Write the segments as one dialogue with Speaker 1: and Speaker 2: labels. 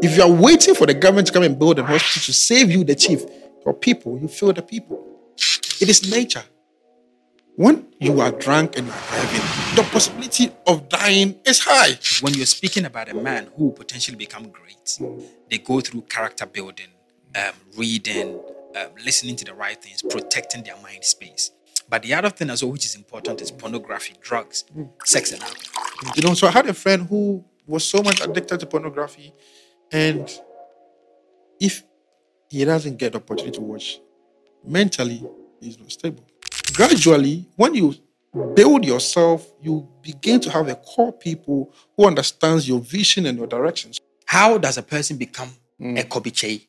Speaker 1: If you are waiting for the government to come and build a hospital to save you, the chief, your people, you fail the people. It is nature. When you are drunk and you are driving, the possibility of dying is high.
Speaker 2: When you're speaking about a man who will potentially become great, they go through character building, um, reading, um, listening to the right things, protecting their mind space. But the other thing as well, which is important, is pornography, drugs, sex, and alcohol.
Speaker 1: You know, so I had a friend who was so much addicted to pornography, and if he doesn't get the opportunity to watch, mentally he's not stable. Gradually, when you build yourself, you begin to have a core people who understands your vision and your directions.
Speaker 2: How does a person become hmm. a Kobby Kyei?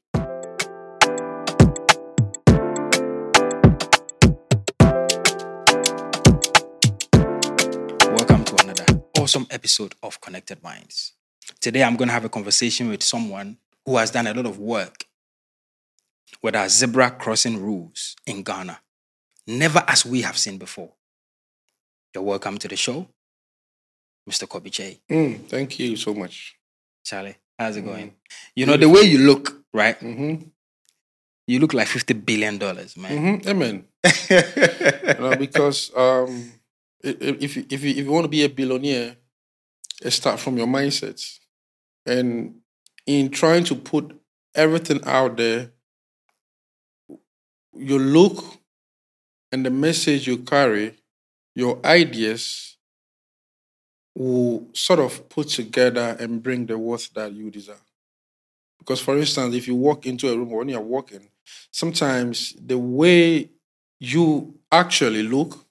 Speaker 2: Welcome to another awesome episode of Connected Minds. Today I'm going to have a conversation with someone who has done a lot of work with our zebra crossing rules in Ghana, never as we have seen before. You're welcome to the show, Mr. Kobby Kyei.
Speaker 1: Mm, thank you so much.
Speaker 2: Charlie, how's it going? You know, the way you look, right?
Speaker 1: Mm-hmm.
Speaker 2: You look like $50 billion, man.
Speaker 1: Mm-hmm. Amen. you know, because um, if you, if you, if you want to be a billionaire, it start from your mindset, and in trying to put everything out there, your look and the message you carry, your ideas will sort of put together and bring the worth that you deserve. Because, for instance, if you walk into a room when you're walking, sometimes the way you actually look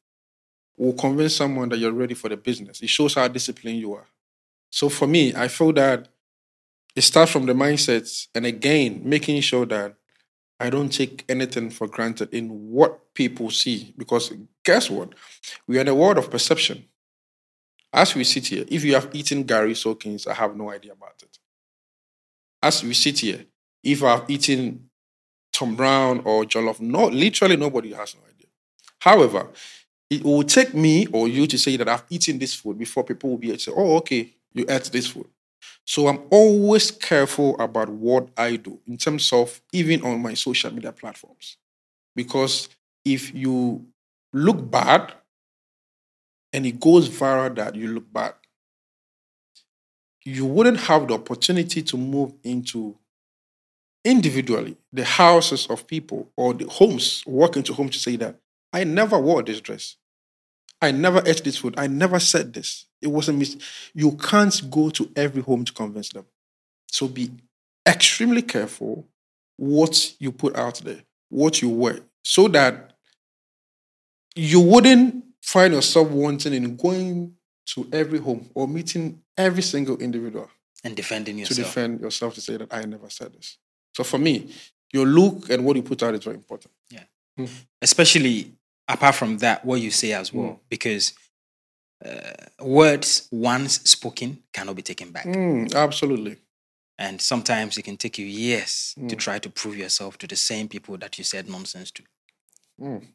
Speaker 1: will convince someone that you're ready for the business. It shows how disciplined you are. So for me, I feel that it starts from the mindset and again, making sure that I don't take anything for granted in what people see. Because guess what? We are in a world of perception. As we sit here, if you have eaten gari soakings, I have no idea about it. As we sit here, if I've eaten Tom Brown or Jollof, no, literally nobody has no idea. However, it will take me or you to say that I've eaten this food before people will be able to say, oh, okay, you ate this food. So I'm always careful about what I do in terms of even on my social media platforms. Because if you look bad and it goes viral that you look bad, you wouldn't have the opportunity to move into individually the houses of people or the homes, walk into homes to say that I never wore this dress. I never ate this food. I never said this. It wasn't mis- You can't go to every home to convince them. So be extremely careful what you put out there, what you wear, so that you wouldn't find yourself wanting in going to every home or meeting every single individual
Speaker 2: And defending yourself to
Speaker 1: defend yourself to say that I never said this. So for me, your look and what you put out is very important. Yeah. Hmm.
Speaker 2: Especially apart from that, what you say as well, because uh, words once spoken cannot be taken back.
Speaker 1: Mm, absolutely.
Speaker 2: And sometimes it can take you years to
Speaker 1: Mm.
Speaker 2: try to prove yourself to the same people that you said nonsense to.
Speaker 1: Mm,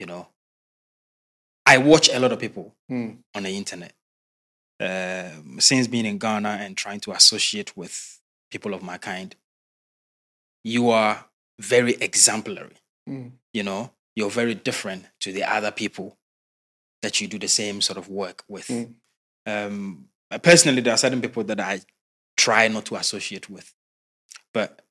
Speaker 2: You know, I watch a lot of people
Speaker 1: mm,
Speaker 2: on the internet. Um, since being in Ghana and trying to associate with people of my kind, you are very exemplary.
Speaker 1: mm,
Speaker 2: You know, you're very different to the other people that you do the same sort of work with.
Speaker 1: Mm.
Speaker 2: Um, personally, there are certain people that I try not to associate with, but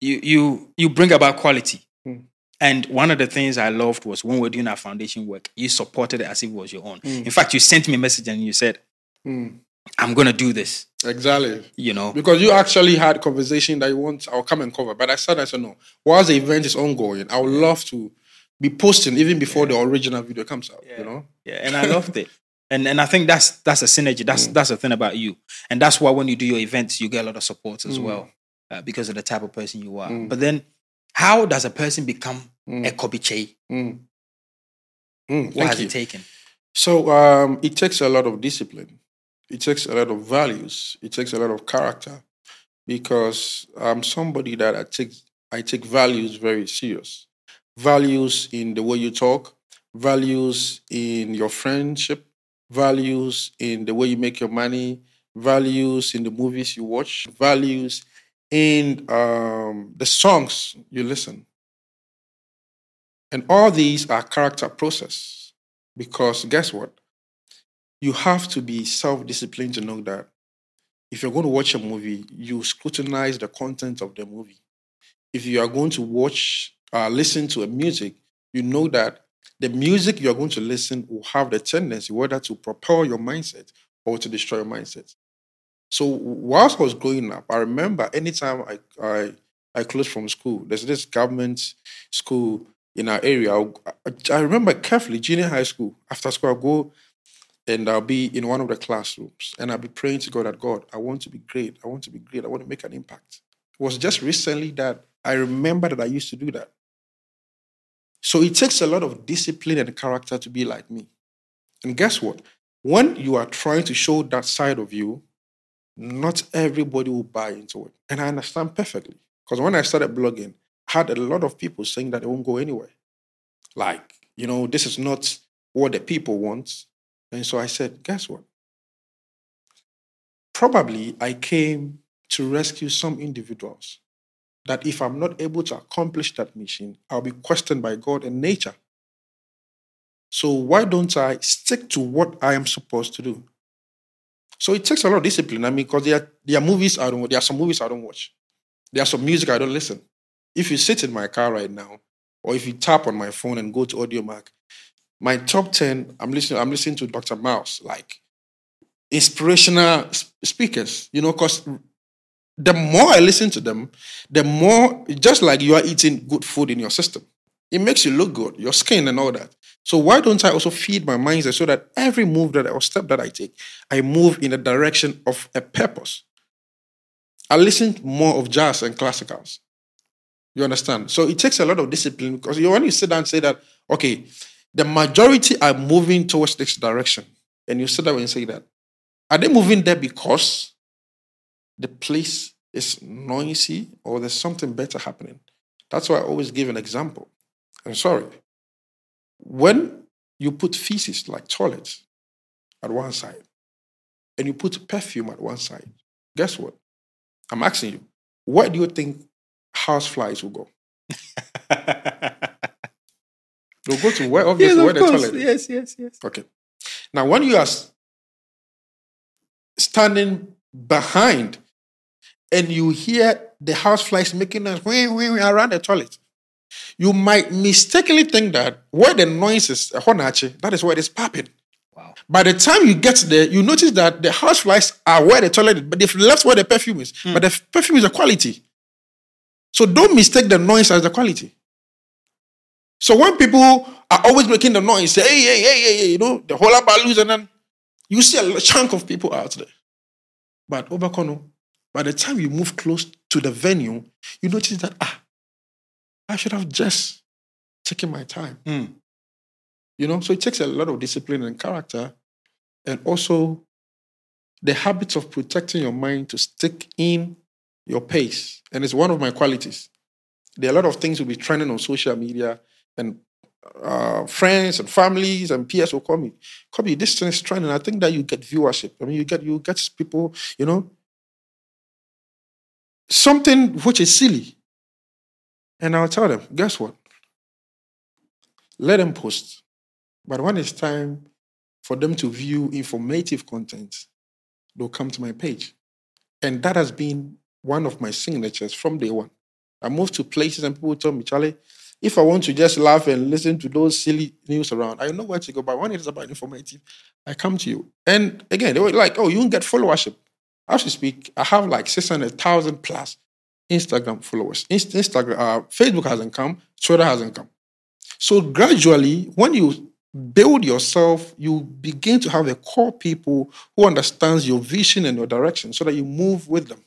Speaker 2: you you you bring about quality.
Speaker 1: Mm.
Speaker 2: And one of the things I loved was when we were doing our foundation work, you supported it as if it was your own.
Speaker 1: Mm.
Speaker 2: In fact, you sent me a message and you said,
Speaker 1: mm.
Speaker 2: I'm going to do this,
Speaker 1: Exactly.
Speaker 2: you know.
Speaker 1: Because you actually had conversation that you want, I'll come and cover. But I said, I said, no. Whilst the event is ongoing, I would love to be posting even before the original video comes out, you know?
Speaker 2: Yeah, and I loved it. And and I think that's that's a synergy. That's
Speaker 1: Mm.
Speaker 2: that's the thing about you, and that's why when you do your events, you get a lot of support as
Speaker 1: Mm.
Speaker 2: well, uh, because of the type of person you are.
Speaker 1: Mm.
Speaker 2: But then, how does a person become
Speaker 1: Mm,
Speaker 2: a Kobby Kyei?
Speaker 1: mm. Mm,
Speaker 2: What
Speaker 1: thank
Speaker 2: has
Speaker 1: you.
Speaker 2: it taken?
Speaker 1: So um, it takes a lot of discipline. It takes a lot of values. It takes a lot of character, because I'm somebody that I take I take values very serious. Values in the way you talk, values in your friendship, values in the way you make your money, values in the movies you watch, values in um, the songs you listen. And all these are character process because guess what? You have to be self-disciplined to know that if you're going to watch a movie, you scrutinize the content of the movie. If you are going to watch, uh, listen to a music, you know that the music you're going to listen will have the tendency whether to propel your mindset or to destroy your mindset. So whilst I was growing up, I remember anytime I I, I closed from school, there's this government school in our area. I, I remember carefully junior high school. After school, I'll go and I'll be in one of the classrooms and I'll be praying to God that God, I want to be great. I want to be great. I want to make an impact. It was just recently that I remember that I used to do that. So it takes a lot of discipline and character to be like me. And guess what? When you are trying to show that side of you, not everybody will buy into it. And I understand perfectly. Because when I started blogging, I had a lot of people saying that it won't go anywhere. Like, you know, this is not what the people want. And so I said, guess what? Probably I came to rescue some individuals that if I'm not able to accomplish that mission, I'll be questioned by God and nature. So why don't I stick to what I am supposed to do? So it takes a lot of discipline. I mean, because there, are, there are movies I don't. There are some movies I don't watch. There are some music I don't listen. If you sit in my car right now, or if you tap on my phone and go to Audiomack, my top ten, I'm listening. I'm listening to Dr. Mouse, like inspirational speakers. You know, because the more I listen to them, the more just like you are eating good food in your system. It makes you look good, your skin and all that. So why don't I also feed my mindset so that every move that I, or step that I take, I move in the direction of a purpose. I listen more of jazz and classicals. You understand? So it takes a lot of discipline because you when you sit down and say that, okay, the majority are moving towards this direction, and you sit down and say that, are they moving there because the place is noisy or there's something better happening? That's why I always give an example. I'm sorry. When you put feces like toilets at one side and you put perfume at one side, guess what? I'm asking you, where do you think house flies will go? They'll go to where obviously
Speaker 2: yes,
Speaker 1: where the
Speaker 2: course.
Speaker 1: toilet.
Speaker 2: Yes, yes, yes.
Speaker 1: Okay. Now, when you are standing behind and you hear the house flies making noise around the toilet, you might mistakenly think that where the noise is, uh, honachi, that is where it is popping.
Speaker 2: Wow.
Speaker 1: By the time you get there, you notice that the house flies are where the toilet is, but they've left where the perfume is. Hmm. But the perfume is the quality. So don't mistake the noise as the quality. So when people are always making the noise, say, hey, hey, hey, hey, you know, the whole balloons, and then you see a chunk of people out there. But Obakono, by the time you move close to the venue, you notice that, ah, I should have just taken my time.
Speaker 2: Hmm.
Speaker 1: You know, so it takes a lot of discipline and character, and also the habits of protecting your mind to stick in your pace. And it's one of my qualities. There are a lot of things will be trending on social media, and uh, friends and families and peers will call me, Kobby, this thing is trending. I think that you get viewership. I mean, you get you get people, you know, something which is silly. And I'll tell them, guess what? Let them post. But when it's time for them to view informative content, they'll come to my page. And that has been one of my signatures from day one. I moved to places and people told me, Charlie, if I want to just laugh and listen to those silly news around, I know where to go. But when it is about informative, I come to you. And again, they were like, oh, you won't get followership. As speak, I have like 600,000 plus Instagram followers. Inst- Instagram, uh, Facebook hasn't come, Twitter hasn't come. So gradually, when you build yourself, you begin to have a core people who understands your vision and your direction so that you move with them.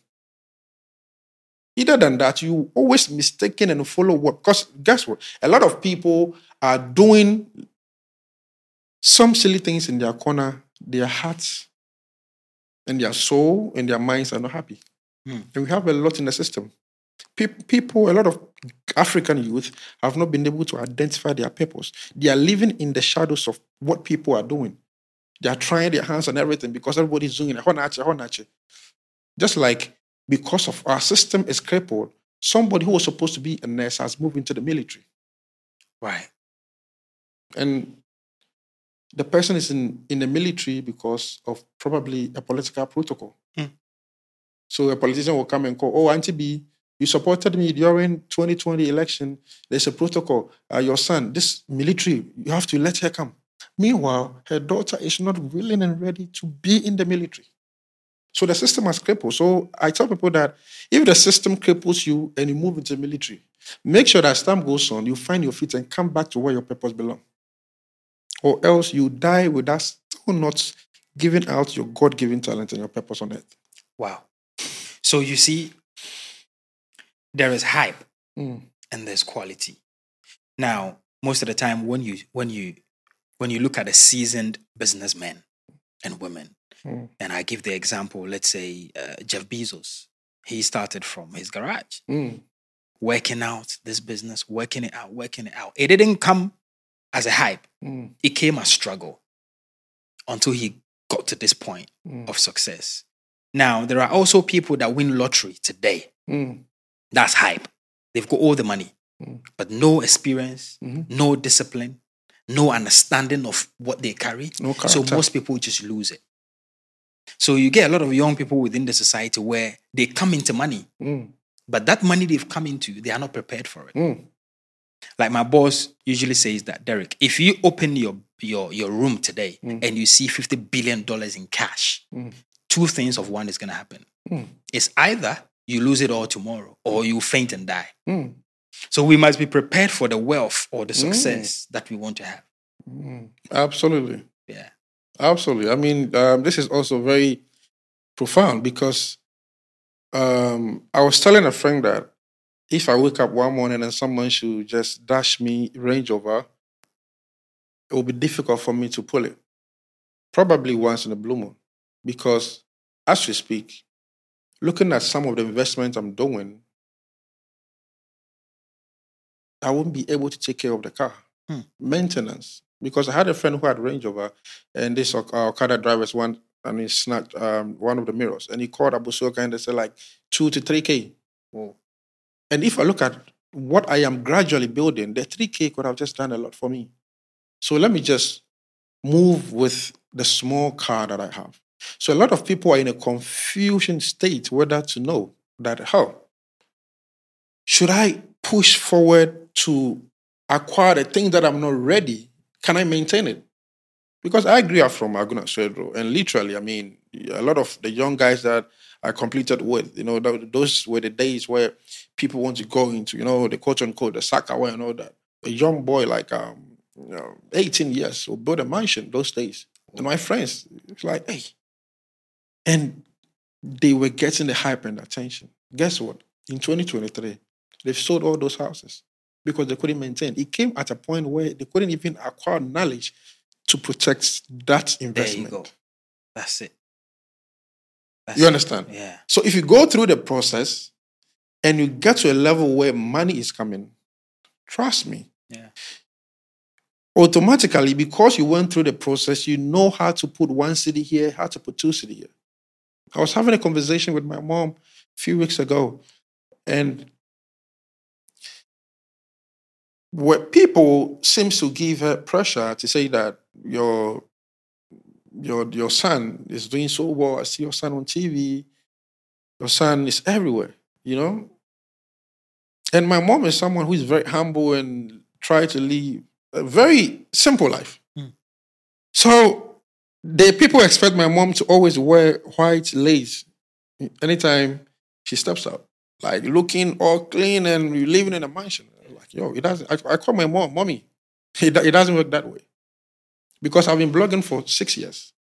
Speaker 1: Either than that, you always mistaken and follow what because guess what? A lot of people are doing some silly things in their corner, their hearts and their soul and their minds are not happy.
Speaker 2: Hmm.
Speaker 1: And we have a lot in the system. Pe- People, a lot of African youth have not been able to identify their purpose. They are living in the shadows of what people are doing. They are trying their hands on everything because everybody's doing it. Just like because of our system is crippled, somebody who was supposed to be a nurse has moved into the military.
Speaker 2: Right.
Speaker 1: And the person is in, in the military because of probably a political protocol.
Speaker 2: Hmm.
Speaker 1: So a politician will come and call, oh, Auntie B, you supported me during 2020 election. There's a protocol. Uh, your son, this military, you have to let her come. Meanwhile, her daughter is not willing and ready to be in the military. So the system has crippled. So I tell people that if the system cripples you and you move into the military, make sure that as time goes on, you find your feet and come back to where your purpose belongs. Or else you die without still not giving out your God given talent and your purpose on earth.
Speaker 2: Wow. So you see, there is hype
Speaker 1: Mm.
Speaker 2: and there's quality. Now, most of the time when you when you when you look at a seasoned businessmen and women,
Speaker 1: Mm.
Speaker 2: and I give the example, let's say uh, Jeff Bezos, he started from his garage,
Speaker 1: Mm.
Speaker 2: working out this business, working it out, working it out. It didn't come as a hype;
Speaker 1: Mm.
Speaker 2: it came as struggle until he got to this point
Speaker 1: Mm.
Speaker 2: of success. Now, there are also people that win lottery today.
Speaker 1: Mm.
Speaker 2: That's hype. They've got all the money,
Speaker 1: Mm.
Speaker 2: but no experience,
Speaker 1: Mhm.
Speaker 2: no discipline, no understanding of what they carry.
Speaker 1: No
Speaker 2: So most people just lose it. So you get a lot of young people within the society where they come into money,
Speaker 1: Mm.
Speaker 2: but that money they've come into, they are not prepared for it. Like my boss usually says that, Derek, if you open your your, your room today
Speaker 1: Mm.
Speaker 2: and you see $50 billion in cash,
Speaker 1: Mm.
Speaker 2: two things of one is going to happen.
Speaker 1: Mm.
Speaker 2: It's either you lose it all tomorrow or you faint and die.
Speaker 1: Mm.
Speaker 2: So we must be prepared for the wealth or the
Speaker 1: Mm.
Speaker 2: success that we want to have.
Speaker 1: Mm. Absolutely.
Speaker 2: Yeah.
Speaker 1: Absolutely. I mean, um, this is also very profound because um, I was telling a friend that if I wake up one morning and someone should just dash me Range Rover, it will be difficult for me to pull it. Probably once in a blue moon. Because as we speak, looking at some of the investments I'm doing, I won't be able to take care of the car.
Speaker 2: Hmm.
Speaker 1: Maintenance. Because I had a friend who had Range Rover, and this uh, Okada drivers one, and he snatched um, one of the mirrors, and he called Abossey Okai and they said like two to three k. And if I look at what I am gradually building, the three k could have just done a lot for me. So let me just move with the small car that I have. So a lot of people are in a confusion state whether to know that how should I push forward to acquire the thing that I'm not ready? Can I maintain it? Because I grew up from Agona Swedru, and literally, I mean, a lot of the young guys that I completed with, you know, tho- those were the days where people want to go into, you know, the quote unquote, the soccer way and all that. A young boy like um, you know, 18 years will build a mansion those days. And my friends, it's like, hey. And they were getting the hype and attention. Guess what? In 2023, they've sold all those houses because they couldn't maintain. It came at a point where they couldn't even acquire knowledge to protect that investment.
Speaker 2: There you go. That's it. That's
Speaker 1: You
Speaker 2: it.
Speaker 1: understand?
Speaker 2: Yeah.
Speaker 1: So if you go through the process and you get to a level where money is coming, trust me.
Speaker 2: Yeah.
Speaker 1: Automatically, because you went through the process, you know how to put one city here, how to put two city here. I was having a conversation with my mom a few weeks ago, and what people seems to give her pressure to say that your your your son is doing so well. I see your son on TV. Your son is everywhere, you know. And my mom is someone who is very humble and try to live a very simple life.
Speaker 2: Hmm.
Speaker 1: So the people expect my mom to always wear white lace anytime she steps out, like looking all clean and living in a mansion. Like, yo, it doesn't. I, I call my mom, mommy. It, it doesn't work that way because I've been blogging for six years.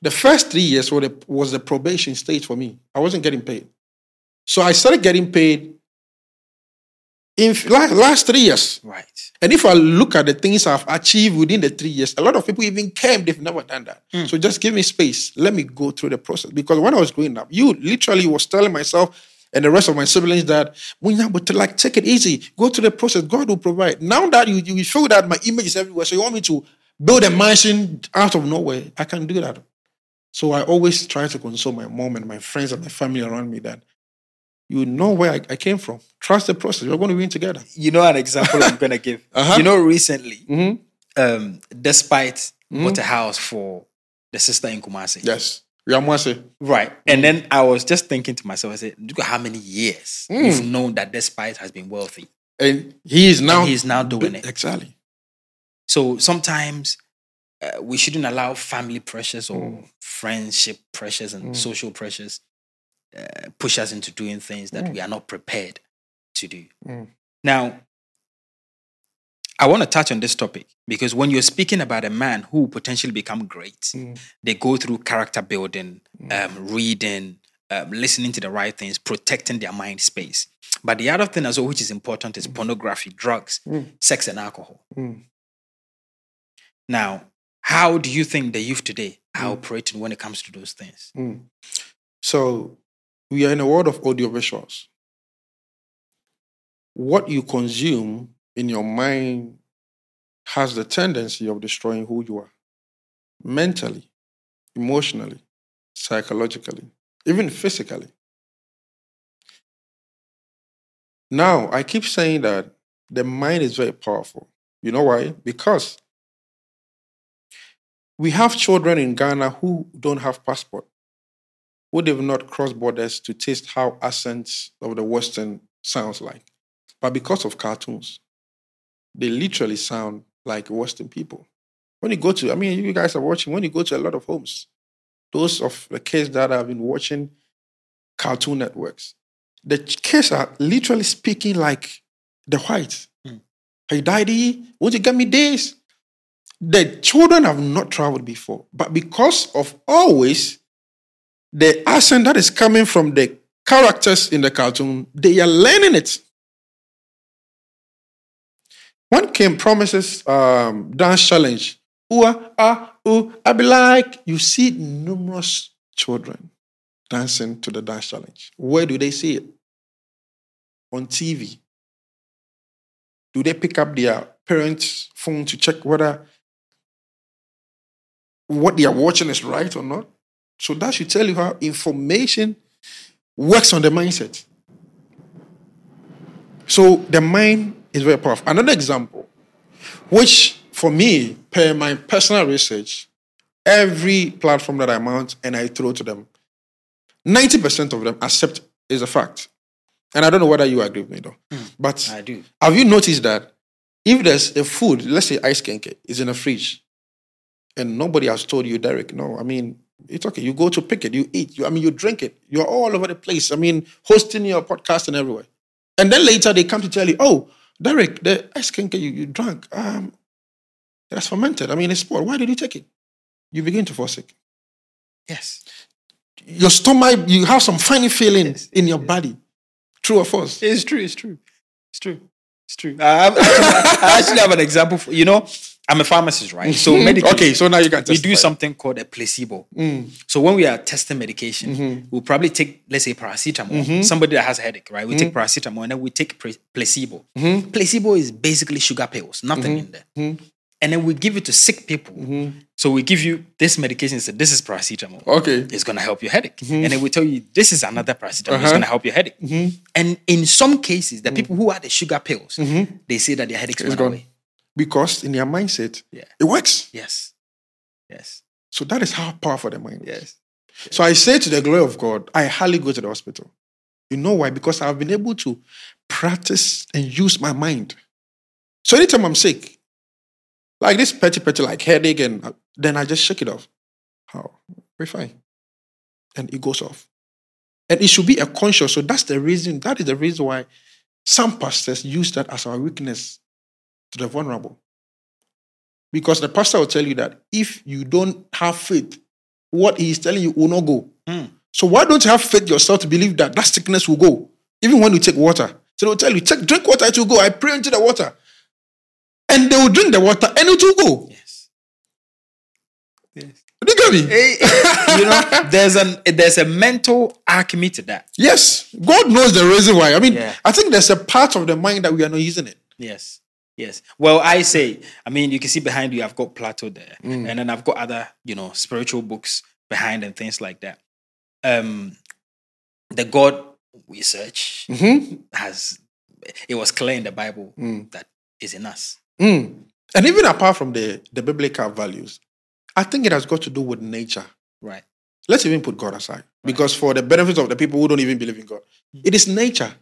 Speaker 1: The first three years was the probation stage for me. I wasn't getting paid. So I started getting paid in last three years.
Speaker 2: Right.
Speaker 1: And if I look at the things I've achieved within the three years, a lot of people even came, they've never done that.
Speaker 2: Mm.
Speaker 1: So just give me space. Let me go through the process. Because when I was growing up, you literally was telling myself and the rest of my siblings that when you but like take it easy, go through the process, God will provide. Now that you, you feel that my image is everywhere, so you want me to build a mansion out of nowhere. I can do that. So I always try to console my mom and my friends and my family around me that you know where I, I came from. Trust the process. We're going to win together.
Speaker 2: You know an example I'm gonna give.
Speaker 1: Uh-huh.
Speaker 2: You know, recently,
Speaker 1: Mhm.
Speaker 2: um, Despite bought a house for the sister in Kumasi.
Speaker 1: Yes. Yamwase.
Speaker 2: Right. And then I was just thinking to myself, I said, look at how many years we've known that Despite has been wealthy.
Speaker 1: And he is now.
Speaker 2: he's now doing it.
Speaker 1: Exactly.
Speaker 2: So sometimes uh, we shouldn't allow family pressures or friendship pressures and social pressures uh, push us into doing things that we are not prepared to do.
Speaker 1: Mm.
Speaker 2: Now, I want to touch on this topic because when you're speaking about a man who will potentially become great,
Speaker 1: Mm.
Speaker 2: they go through character building, um, reading, um, listening to the right things, protecting their mind space. But the other thing as well, which is important, is pornography, drugs, sex, and alcohol.
Speaker 1: Mm.
Speaker 2: Now, how do you think the youth today are mm. operating when it comes to those things? Mm.
Speaker 1: So we are in a world of audiovisuals. What you consume in your mind has the tendency of destroying who you are mentally, emotionally, psychologically, even physically. Now, I keep saying that the mind is very powerful. You know why? Because we have children in Ghana who don't have passport would have not crossed borders to taste how accents of the Western sounds like. But because of cartoons, they literally sound like Western people. When you go to, I mean, you guys are watching, when you go to a lot of homes, those of the kids that have been watching cartoon networks, the kids are literally speaking like the whites. Hmm. Hey, daddy, won't you get me this? The children have not traveled before, but because of always the accent that is coming from the characters in the cartoon, they are learning it. One came promises um, dance challenge, ooh ah, ooh, I be like, you see numerous children dancing to the dance challenge. Where do they see it? On TV. Do they pick up their parents' phone to check whether what they are watching is right or not? So that should tell you how information works on the mindset. So the mind is very powerful. Another example, which for me, per my personal research, every platform that I mount and I throw to them, 90% of them accept is a fact. And I don't know whether you agree with me though. Hmm. But
Speaker 2: I do.
Speaker 1: have you noticed that if there's a food, let's say ice kenkey, is in a fridge, and nobody has told you, Derek, no, I mean, it's okay. You go to pick it, you eat, you, I mean, you drink it. You're all over the place. I mean, hosting your podcast and everywhere. And then later they come to tell you, oh, Derek, the ice kenkey you, you drank, um, that's fermented. I mean, it's spoiled. Why did you take it? You begin to fall sick.
Speaker 2: Yes.
Speaker 1: Your stomach, you have some funny feeling in your body. True or false?
Speaker 2: It's true. It's true. It's true. It's true. I, have- I actually have an example. For, you know, I'm a pharmacist, right? So mm-hmm. medically,
Speaker 1: okay, so now you can
Speaker 2: we do something called a placebo. Mm. So when we are testing medication, mm-hmm. we'll probably take, let's say, paracetamol. Mm-hmm. Somebody that has a headache, right? We take paracetamol and then we take pre- placebo. Placebo is basically sugar pills, nothing in there. And then we give it to sick people. Mm-hmm. So we give you this medication. So this is paracetamol.
Speaker 1: Okay.
Speaker 2: It's gonna help your headache. Mm-hmm. And then we tell you this is another paracetamol. It's
Speaker 1: Uh-huh.
Speaker 2: gonna help your headache. Mm-hmm. And in some cases, the mm. people who are the sugar pills, they say that their headaches
Speaker 1: It's
Speaker 2: went
Speaker 1: gone.
Speaker 2: away.
Speaker 1: Because in their mindset,
Speaker 2: Yeah.
Speaker 1: it works.
Speaker 2: Yes. Yes.
Speaker 1: So that is how powerful the mind is.
Speaker 2: Yes.
Speaker 1: So I say to the glory of God, I hardly go to the hospital. You know why? Because I've been able to practice and use my mind. So anytime I'm sick, like this petty petty like headache, and uh, then I just shake it off. How? We're fine. And it goes off. And it should be a conscious. So that's the reason, that is the reason why some pastors use that as our weakness to the vulnerable. Because the pastor will tell you that if you don't have faith, what he is telling you will not go.
Speaker 2: Mm.
Speaker 1: So why don't you have faith yourself to believe that that sickness will go, even when you take water? So they'll tell you, take drink water, it will go. I pray into the water, and they will drink the water, and it will go.
Speaker 2: Yes. Yes.
Speaker 1: Do you get me?
Speaker 2: you know, there's an there's a mental alchemy to that.
Speaker 1: Yes, God knows the reason why. I mean,
Speaker 2: Yeah.
Speaker 1: I think there's a part of the mind that we are not using it.
Speaker 2: Yes. Yes. Well, I say, I mean, you can see behind you, I've got Plato there,
Speaker 1: Mm.
Speaker 2: and then I've got other, you know, spiritual books behind and things like that. Um, the God we search
Speaker 1: Mhm.
Speaker 2: has, it was clear in the Bible
Speaker 1: Mm.
Speaker 2: that is in us.
Speaker 1: Mm. And even apart from the, the biblical values, I think it has got to do with nature.
Speaker 2: Right.
Speaker 1: Let's even put God aside. Because for the benefits of the people who don't even believe in God, it is nature.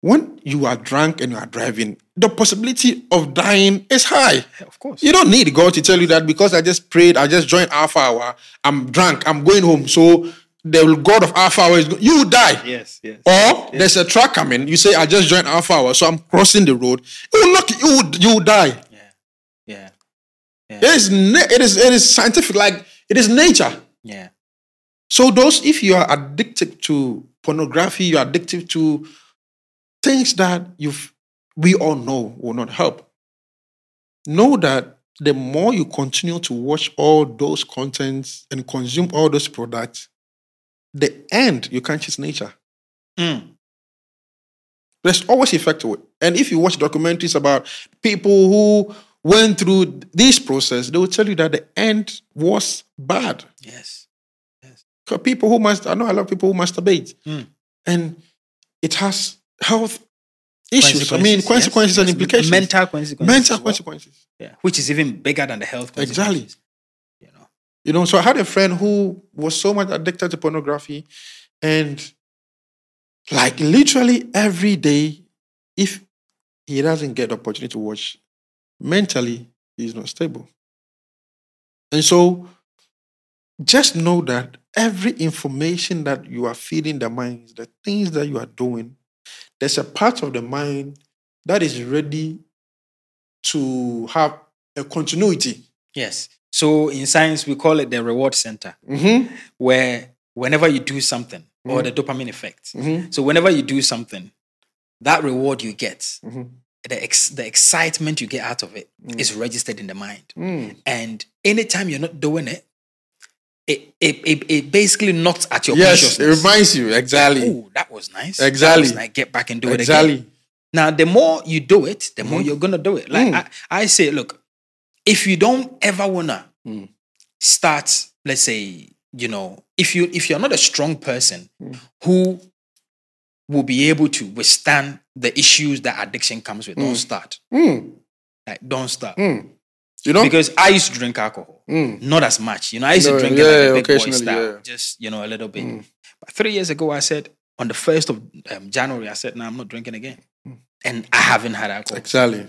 Speaker 1: When you are drunk and you are driving, the possibility of dying is high.
Speaker 2: Of course.
Speaker 1: You don't need God to tell you that because I just prayed, I just joined Alpha Hour, I'm drunk, I'm going home. So the God of Alpha Hour is you die.
Speaker 2: Yes, yes.
Speaker 1: Or there's a truck coming, you say, I just joined Alpha Hour, so I'm crossing the road. It will knock you, you will, you will die.
Speaker 2: Yeah. Yeah.
Speaker 1: It is, it is, it is scientific, like it is nature.
Speaker 2: Yeah.
Speaker 1: So those, if you are addicted to pornography, you're addicted to things that you we all know will not help. Know that the more you continue to watch all those contents and consume all those products, the end you can't change nature.
Speaker 2: Mm.
Speaker 1: There's always effect to it. And if you watch documentaries about people who went through this process, they will tell you that the end was bad.
Speaker 2: Yes.
Speaker 1: 'Cause people who must I know a lot of people who masturbate.
Speaker 2: Mm.
Speaker 1: And it has health issues. I mean
Speaker 2: yes,
Speaker 1: consequences and
Speaker 2: yes.
Speaker 1: implications.
Speaker 2: Mental consequences.
Speaker 1: Mental
Speaker 2: well.
Speaker 1: consequences.
Speaker 2: Yeah. Which is even bigger than the health
Speaker 1: Exactly.
Speaker 2: You know,
Speaker 1: so I had a friend who was so much addicted to pornography and like literally every day, if he doesn't get the opportunity to watch, mentally he's not stable. And so just know that every information that you are feeding the mind, the things that you are doing, there's a part of the mind that is ready to have a continuity.
Speaker 2: Yes. So in science, we call it the reward center,
Speaker 1: Mm-hmm.
Speaker 2: where whenever you do something, or the dopamine effect.
Speaker 1: Mm-hmm.
Speaker 2: So whenever you do something, that reward you get,
Speaker 1: Mhm.
Speaker 2: the ex- the excitement you get out of it, is registered in the mind.
Speaker 1: Mm.
Speaker 2: And anytime you're not doing it, it it, it, it basically knocks at your
Speaker 1: Yes, it reminds you exactly.
Speaker 2: Oh, that was nice.
Speaker 1: Exactly.
Speaker 2: Was nice. Get back and do it again.
Speaker 1: exactly.
Speaker 2: Now, the more you do it, the more
Speaker 1: Mhm.
Speaker 2: you're gonna do it. Like
Speaker 1: Mm.
Speaker 2: I, I say, look, if you don't ever wanna
Speaker 1: Mm.
Speaker 2: start, let's say, you know, if you if you're not a strong person
Speaker 1: Mm.
Speaker 2: who will be able to withstand the issues that addiction comes with, don't start.
Speaker 1: Mm.
Speaker 2: Like, don't start.
Speaker 1: Mm. You know?
Speaker 2: Because I used to drink alcohol,
Speaker 1: Mm.
Speaker 2: not as much. You know, I used
Speaker 1: No,
Speaker 2: to drink
Speaker 1: yeah,
Speaker 2: it like a big boy style,
Speaker 1: yeah.
Speaker 2: just you know, a little bit.
Speaker 1: Mm.
Speaker 2: But three years ago, I said on the first of um, January, I said, "No, I'm not drinking again,"
Speaker 1: Mm.
Speaker 2: and I haven't had alcohol.
Speaker 1: Exactly.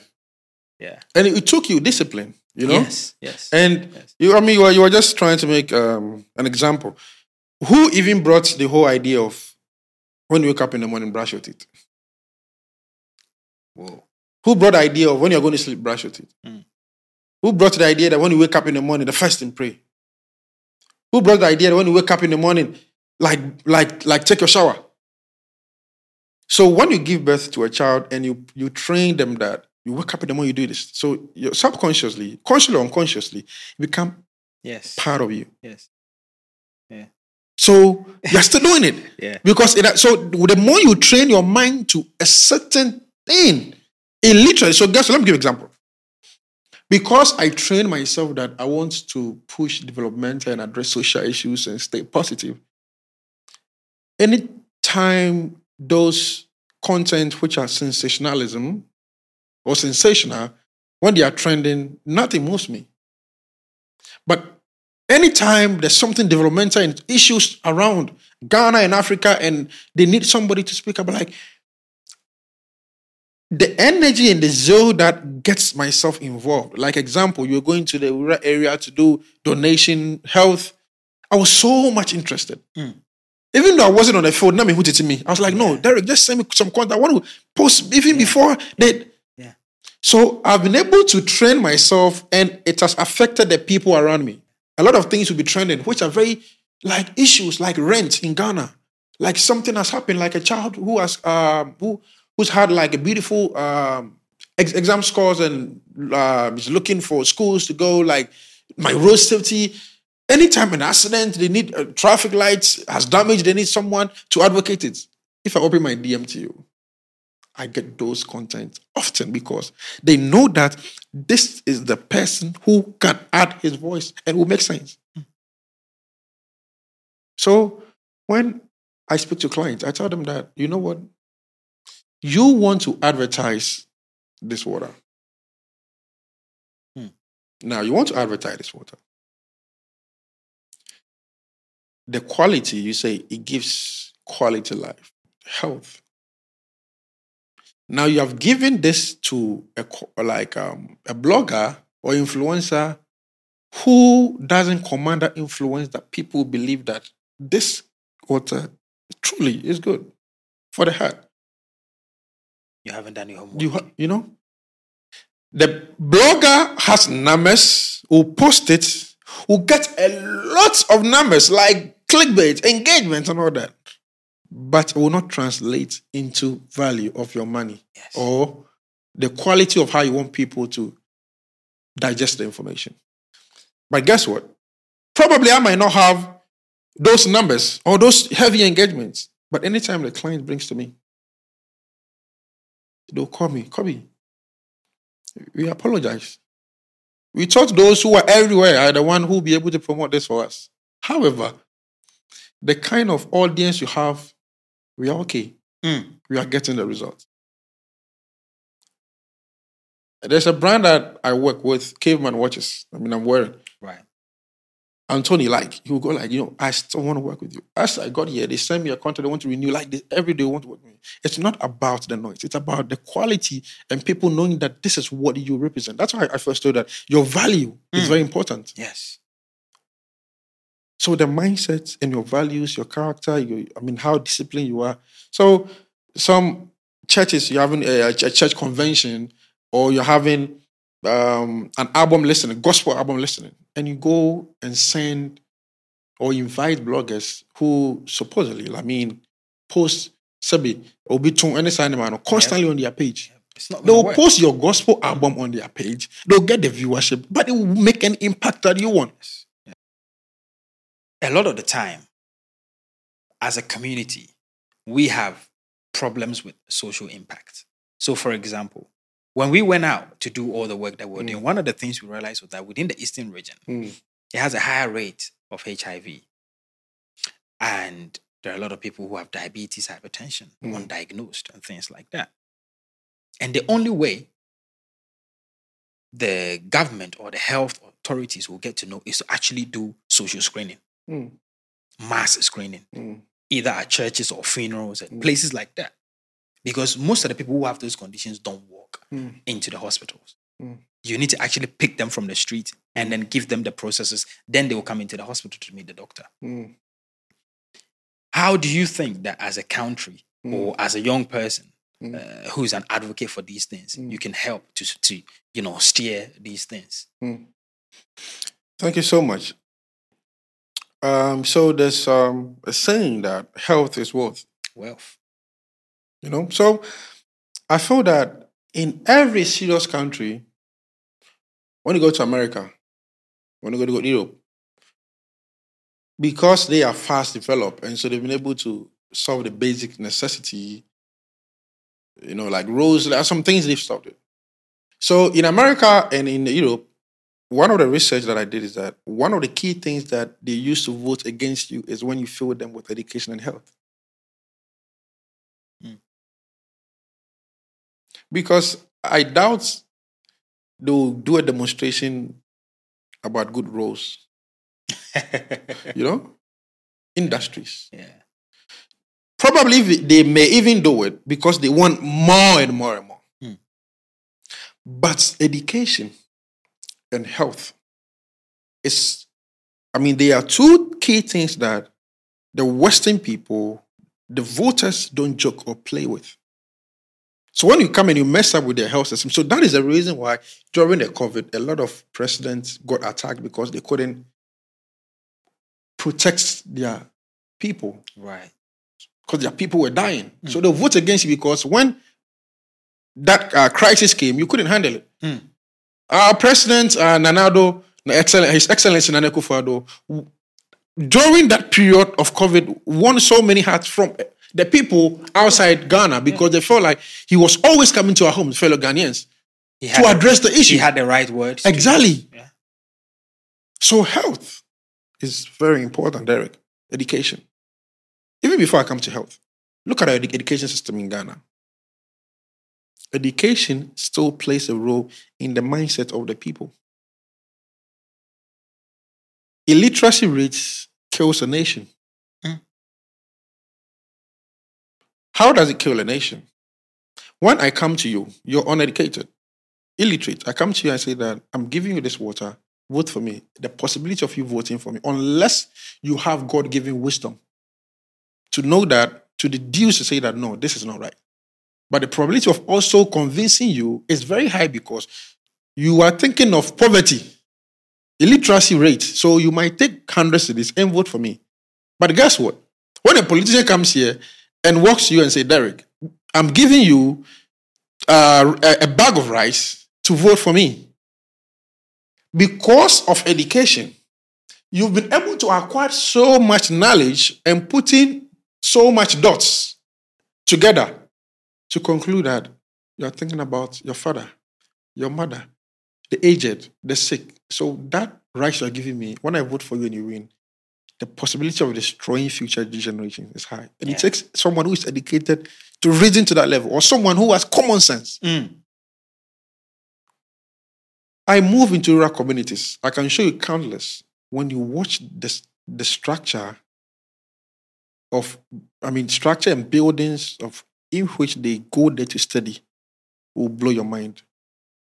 Speaker 2: Yeah.
Speaker 1: And it, it took you discipline, you know?
Speaker 2: Yes. Yes.
Speaker 1: And
Speaker 2: Yes.
Speaker 1: you, I mean, you were, you were just trying to make um, an example. Who even brought the whole idea of when you wake up in the morning, brush your teeth?
Speaker 2: Whoa.
Speaker 1: Who brought the idea of when you're going to sleep, brush your teeth?
Speaker 2: Mm.
Speaker 1: Who brought the idea that when you wake up in the morning, the first thing pray? Who brought the idea that when you wake up in the morning, like like like take your shower? So when you give birth to a child and you you train them that you wake up in the morning, you do this. So you subconsciously, consciously or unconsciously, become
Speaker 2: Yes.
Speaker 1: part of you.
Speaker 2: Yes. Yeah.
Speaker 1: So you're still doing it.
Speaker 2: Yeah.
Speaker 1: Because it, so the more you train your mind to a certain thing, it literally. So guess what? Let me give an example. Because I train myself that I want to push developmental and address social issues and stay positive. Anytime those content which are sensationalism or sensational, when they are trending, nothing moves me. But anytime there's something developmental and issues around Ghana and Africa, and they need somebody to speak about, like the energy and the zeal that gets myself involved. Like example, you're going to the rural area to do donation health. I was so much interested.
Speaker 2: Mm.
Speaker 1: Even though I wasn't on the field, not me who to me. I was like, no, Derek, just send me some content. I want to post even before they. So I've been able to train myself, and it has affected the people around me. A lot of things will be trending, which are very like issues like rent in Ghana. Like something has happened, like a child who has um, who who's had like a beautiful um, ex- exam scores and uh, is looking for schools to go. Like my road safety. Anytime an accident, they need uh, traffic lights has damaged. They need someone to advocate it. If I open my DM to you, I get those contents often because they know that this is the person who can add his voice and will make sense. So when I speak to clients, I tell them that, you know what? You want to advertise this water.
Speaker 2: Hmm.
Speaker 1: Now, you want to advertise this water. The quality, you say, it gives quality life, health. Now, you have given this to a, like um, a blogger or influencer who doesn't command that influence that people believe that this water truly is good for the heart.
Speaker 2: You haven't done your homework.
Speaker 1: You, ha- you know, the blogger has numbers, who post it, who get a lot of numbers like clickbait, engagement, and all that, but it will not translate into value of your money
Speaker 2: yes.
Speaker 1: or the quality of how you want people to digest the information. But guess what? Probably I might not have those numbers or those heavy engagements. But anytime the client brings to me, they'll call me, Kobby, we apologize. We thought those who are everywhere are the one who will be able to promote this for us. However, the kind of audience you have, we are okay.
Speaker 2: Mm.
Speaker 1: We are getting the result. There's a brand that I work with, Caveman Watches. I mean, I'm wearing.
Speaker 2: Right.
Speaker 1: And Tony, like, he will go like, you know, I still want to work with you. As I got here, they send me a contract, they want to renew, like, they, every day they want to work with me. It's not about the noise. It's about the quality and people knowing that this is what you represent. That's why I first told that your value is
Speaker 2: Mm.
Speaker 1: very important.
Speaker 2: Yes.
Speaker 1: So the mindset and your values, your character, your, I mean, how disciplined you are. So some churches, you're having a, a church convention or you're having um, an album listening, gospel album listening, and you go and send or invite bloggers who supposedly, I mean, post Sebi, Obitung, any sign man constantly on their page. They will
Speaker 2: work.
Speaker 1: post your gospel album on their page. They'll get the viewership, but it will make an impact that you want.
Speaker 2: A lot of the time, as a community, we have problems with social impact. So, for example, when we went out to do all the work that we we're doing, one of the things we realized was that within the Eastern region,
Speaker 1: Mm.
Speaker 2: it has a higher rate of HIV. And there are a lot of people who have diabetes, hypertension,
Speaker 1: Mm.
Speaker 2: undiagnosed, and things like that. And the only way the government or the health authorities will get to know is to actually do social screening,
Speaker 1: Mm.
Speaker 2: mass screening,
Speaker 1: Mm.
Speaker 2: either at churches or funerals and
Speaker 1: Mm.
Speaker 2: places like that. Because most of the people who have those conditions don't walk
Speaker 1: Mm.
Speaker 2: into the hospitals.
Speaker 1: Mm.
Speaker 2: You need to actually pick them from the street and then give them the processes. Then they will come into the hospital to meet the doctor.
Speaker 1: Mm.
Speaker 2: How do you think that as a country or as a young person uh, who's an advocate for these things, you can help to, to you know steer these things?
Speaker 1: Thank you so much. Um, so there's um, a saying that health is wealth.
Speaker 2: Wealth.
Speaker 1: You know, so I feel that in every serious country, when you go to America, when you go to Europe, because they are fast developed and so they've been able to solve the basic necessity, you know, like roads, there are some things they've solved it. So in America and in Europe, one of the research that I did is that one of the key things that they use to vote against you is when you fill them with education and health.
Speaker 2: Mm.
Speaker 1: Because I doubt they'll do a demonstration about good roads, you know, industries.
Speaker 2: yeah.
Speaker 1: Probably they may even do it because they want more and more and more.
Speaker 2: Hmm.
Speaker 1: But education and health It's, I mean, there are two key things that the Western people, the voters, don't joke or play with. So when you come and you mess up with their health system, so that is the reason why during the COVID, a lot of presidents got attacked because they couldn't protect their people
Speaker 2: Right.
Speaker 1: because their people were dying. So they vote against you because when that uh, crisis came, you couldn't handle it.
Speaker 2: Mm.
Speaker 1: Our president, uh, Nana Addo, Excellen- His Excellency Nana Akufo-Addo, during that period of COVID, won so many hearts from the people outside Ghana because they felt like he was always coming to our homes, fellow Ghanaians, to
Speaker 2: had the-
Speaker 1: address the issue.
Speaker 2: He had the right words.
Speaker 1: exactly.
Speaker 2: Yeah.
Speaker 1: So health is very important, Derek. Education. Even before I come to health, look at our edu- education system in Ghana. Education still plays a role in the mindset of the people. Illiteracy rates kills a nation.
Speaker 2: Mm.
Speaker 1: How does it kill a nation? When I come to you, you're uneducated, illiterate. I come to you and say that I'm giving you this water, vote for me. The possibility of you voting for me, unless you have God given wisdom to know that, to deduce to say that no, this is not right. But the probability of also convincing you is very high because you are thinking of poverty, illiteracy rate. So you might take hundreds hundred cedis and vote for me. But guess what? When a politician comes here and walks to you and say, Derek, I'm giving you uh, a bag of rice to vote for me. Because of education, you've been able to acquire so much knowledge and putting so much dots together to conclude that you're thinking about your father, your mother, the aged, the sick. So that rights you're giving me, when I vote for you and you win, the possibility of destroying future generations is high. And
Speaker 2: Yeah.
Speaker 1: it takes someone who is educated to reason to that level, or someone who has common sense.
Speaker 2: Mm.
Speaker 1: I move into rural communities. I can show you countless. When you watch this, the structure of, I mean, structure and buildings of in which they go there to study will blow your mind.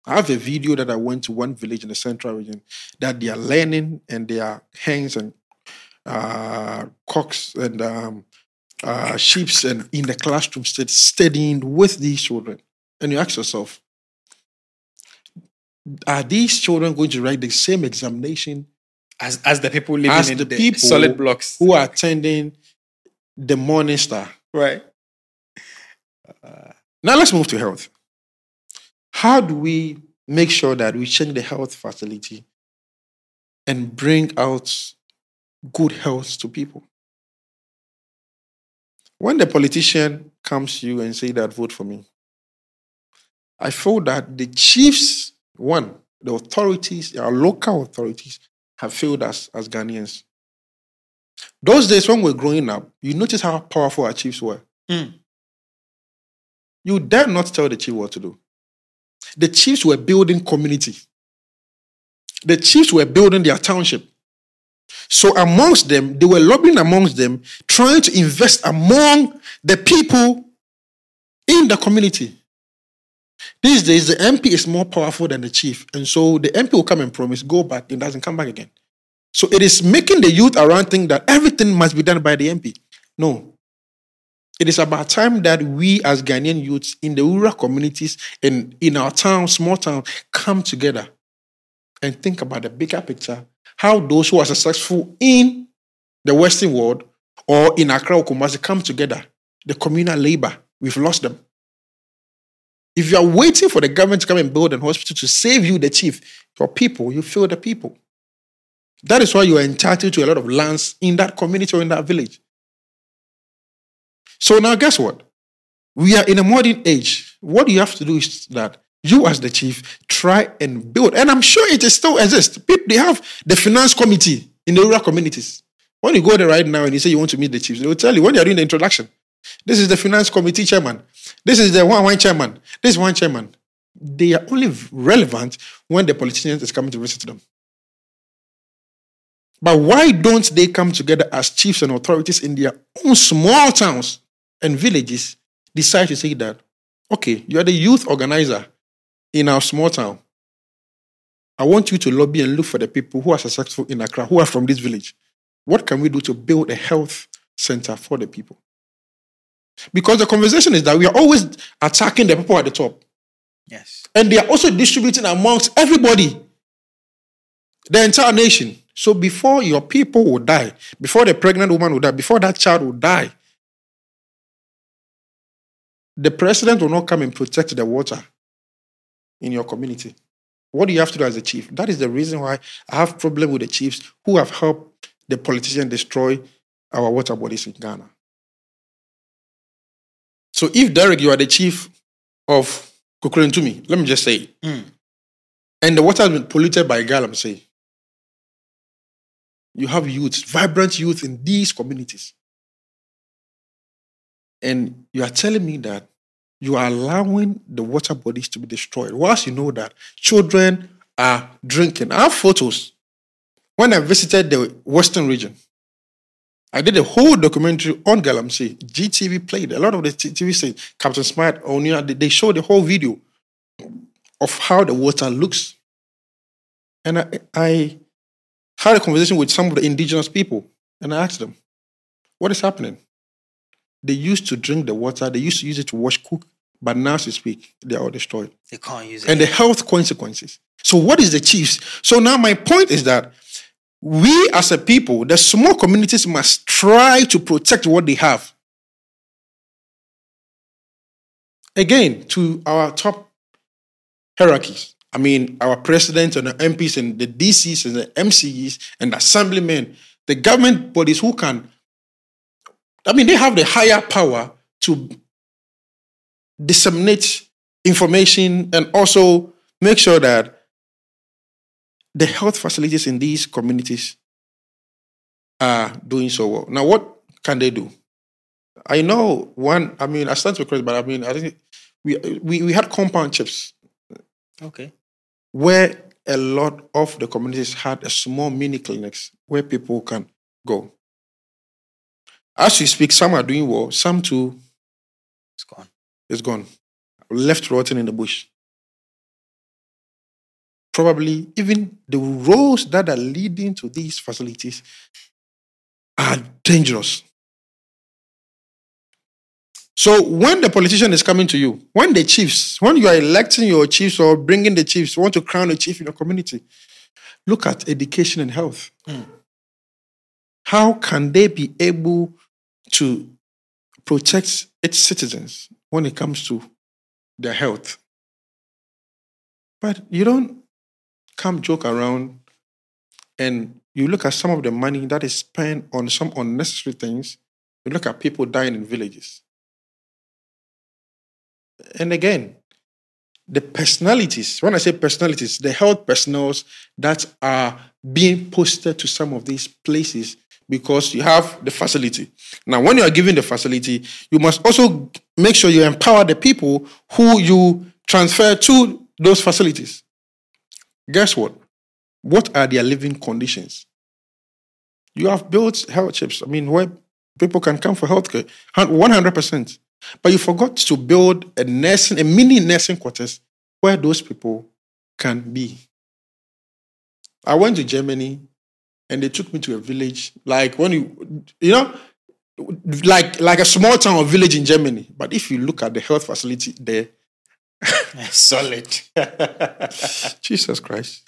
Speaker 1: I have a video that I went to one village in the central region that they are learning and they are hens and uh, cocks and um, uh, sheep and in the classroom stud- studying with these children. And you ask yourself, are these children going to write the same examination
Speaker 2: As, as the people living
Speaker 1: As
Speaker 2: in
Speaker 1: the
Speaker 2: the,
Speaker 1: people
Speaker 2: solid blocks.
Speaker 1: who are attending the Morning Star?
Speaker 2: Right.
Speaker 1: Now let's move to health. How do we make sure that we change the health facility and bring out good health to people? When the politician comes to you and say that vote for me, I feel that the chiefs, one, the authorities, our local authorities, have failed us as Ghanaians. Those days when we were growing up, you notice how powerful our chiefs were.
Speaker 2: Mm.
Speaker 1: You dare not tell the chief what to do. The chiefs were building community. The chiefs were building their township. So amongst them, they were lobbying amongst them, trying to invest among the people in the community. These days, the MP is more powerful than the chief. And so the MP will come and promise, go back, and doesn't come back again. So it is making the youth around think that everything must be done by the MP. No, it is about time that we as Ghanaian youths in the rural communities and in our towns, small towns, come together and think about the bigger picture. How those who are successful in the Western world or in Accra or Kumasi come together. The communal labor, we've lost them. If you are waiting for the government to come and build a hospital to save you, the chief, your people, you fail the people. That is why you are entitled to a lot of lands in that community or in that village. So now, guess what? We are in a modern age. What you have to do is that you, as the chief, try and build. And I'm sure it still exists. People, they have the finance committee in the rural communities. When you go there right now and you say you want to meet the chiefs, they will tell you when you're doing the introduction. This is the finance committee chairman. This is the one one chairman. This one chairman. They are only relevant when the politician is coming to visit them. But why don't they come together as chiefs and authorities in their own small towns and villages decide to say that, okay, you are the youth organizer in our small town. I want you to lobby and look for the people who are successful in Accra, who are from this village. What can we do to build a health center for the people? Because the conversation is that we are always attacking the people at the top.
Speaker 2: Yes.
Speaker 1: And they are also distributing amongst everybody, the entire nation. So before your people will die, before the pregnant woman will die, before that child will die, the president will not come and protect the water in your community. What do you have to do as a chief? That is the reason why I have problem with the chiefs who have helped the politician destroy our water bodies in Ghana. So if Derek, you are the chief of Kukurantumi, let me just say,
Speaker 2: Mm.
Speaker 1: and the water has been polluted by galamsey, you have youth, vibrant youth in these communities. And you are telling me that you are allowing the water bodies to be destroyed. Whilst you know that children are drinking. I have photos. When I visited the Western region, I did a whole documentary on Galamsey. GTV played a lot of the TV stations. Captain Smart, Onua, they showed the whole video of how the water looks. And I, I had a conversation with some of the indigenous people, and I asked them, "What is happening?" They used to drink the water. They used to use it to wash, cook, but now, as we speak, they are all destroyed
Speaker 2: They can't use it.
Speaker 1: and the health consequences. So, what is the chiefs? So, now my point is that we as a people, the small communities must try to protect what they have. Again, to our top hierarchies. I mean, our president and the MPs and the DCs and the MCEs and the assemblymen, the government bodies who can, I mean, they have the higher power to disseminate information and also make sure that the health facilities in these communities are doing so well. Now, what can they do? I know one, I mean, I stand to be correct, but I mean, I think we, we, we had compound CHPS
Speaker 2: okay.
Speaker 1: where a lot of the communities had a small mini clinics where people can go. As we speak, some are doing well, some too
Speaker 2: It's gone.
Speaker 1: It's gone, left rotting in the bush. Probably even the roads that are leading to these facilities are dangerous. So when the politician is coming to you, when the chiefs, when you are electing your chiefs or bringing the chiefs, want to crown a chief in your community, look at education and health. Hmm. How can they be able to protect its citizens when it comes to their health? But you don't come joke around and you look at some of the money that is spent on some unnecessary things. You look at people dying in villages. And again, the personalities, when I say personalities, the health personnels that are being posted to some of these places because you have the facility. Now, when you are given the facility, you must also make sure you empower the people who you transfer to those facilities. Guess what? What are their living conditions? You have built health CHPS. I mean, where people can come for healthcare, 100%. But you forgot to build a nursing, a mini nursing quarters where those people can be. I went to Germany and they took me to a village, like when you, you know, like like a small town or village in Germany. But if you look at the health facility there,
Speaker 2: Solid.
Speaker 1: Jesus Christ.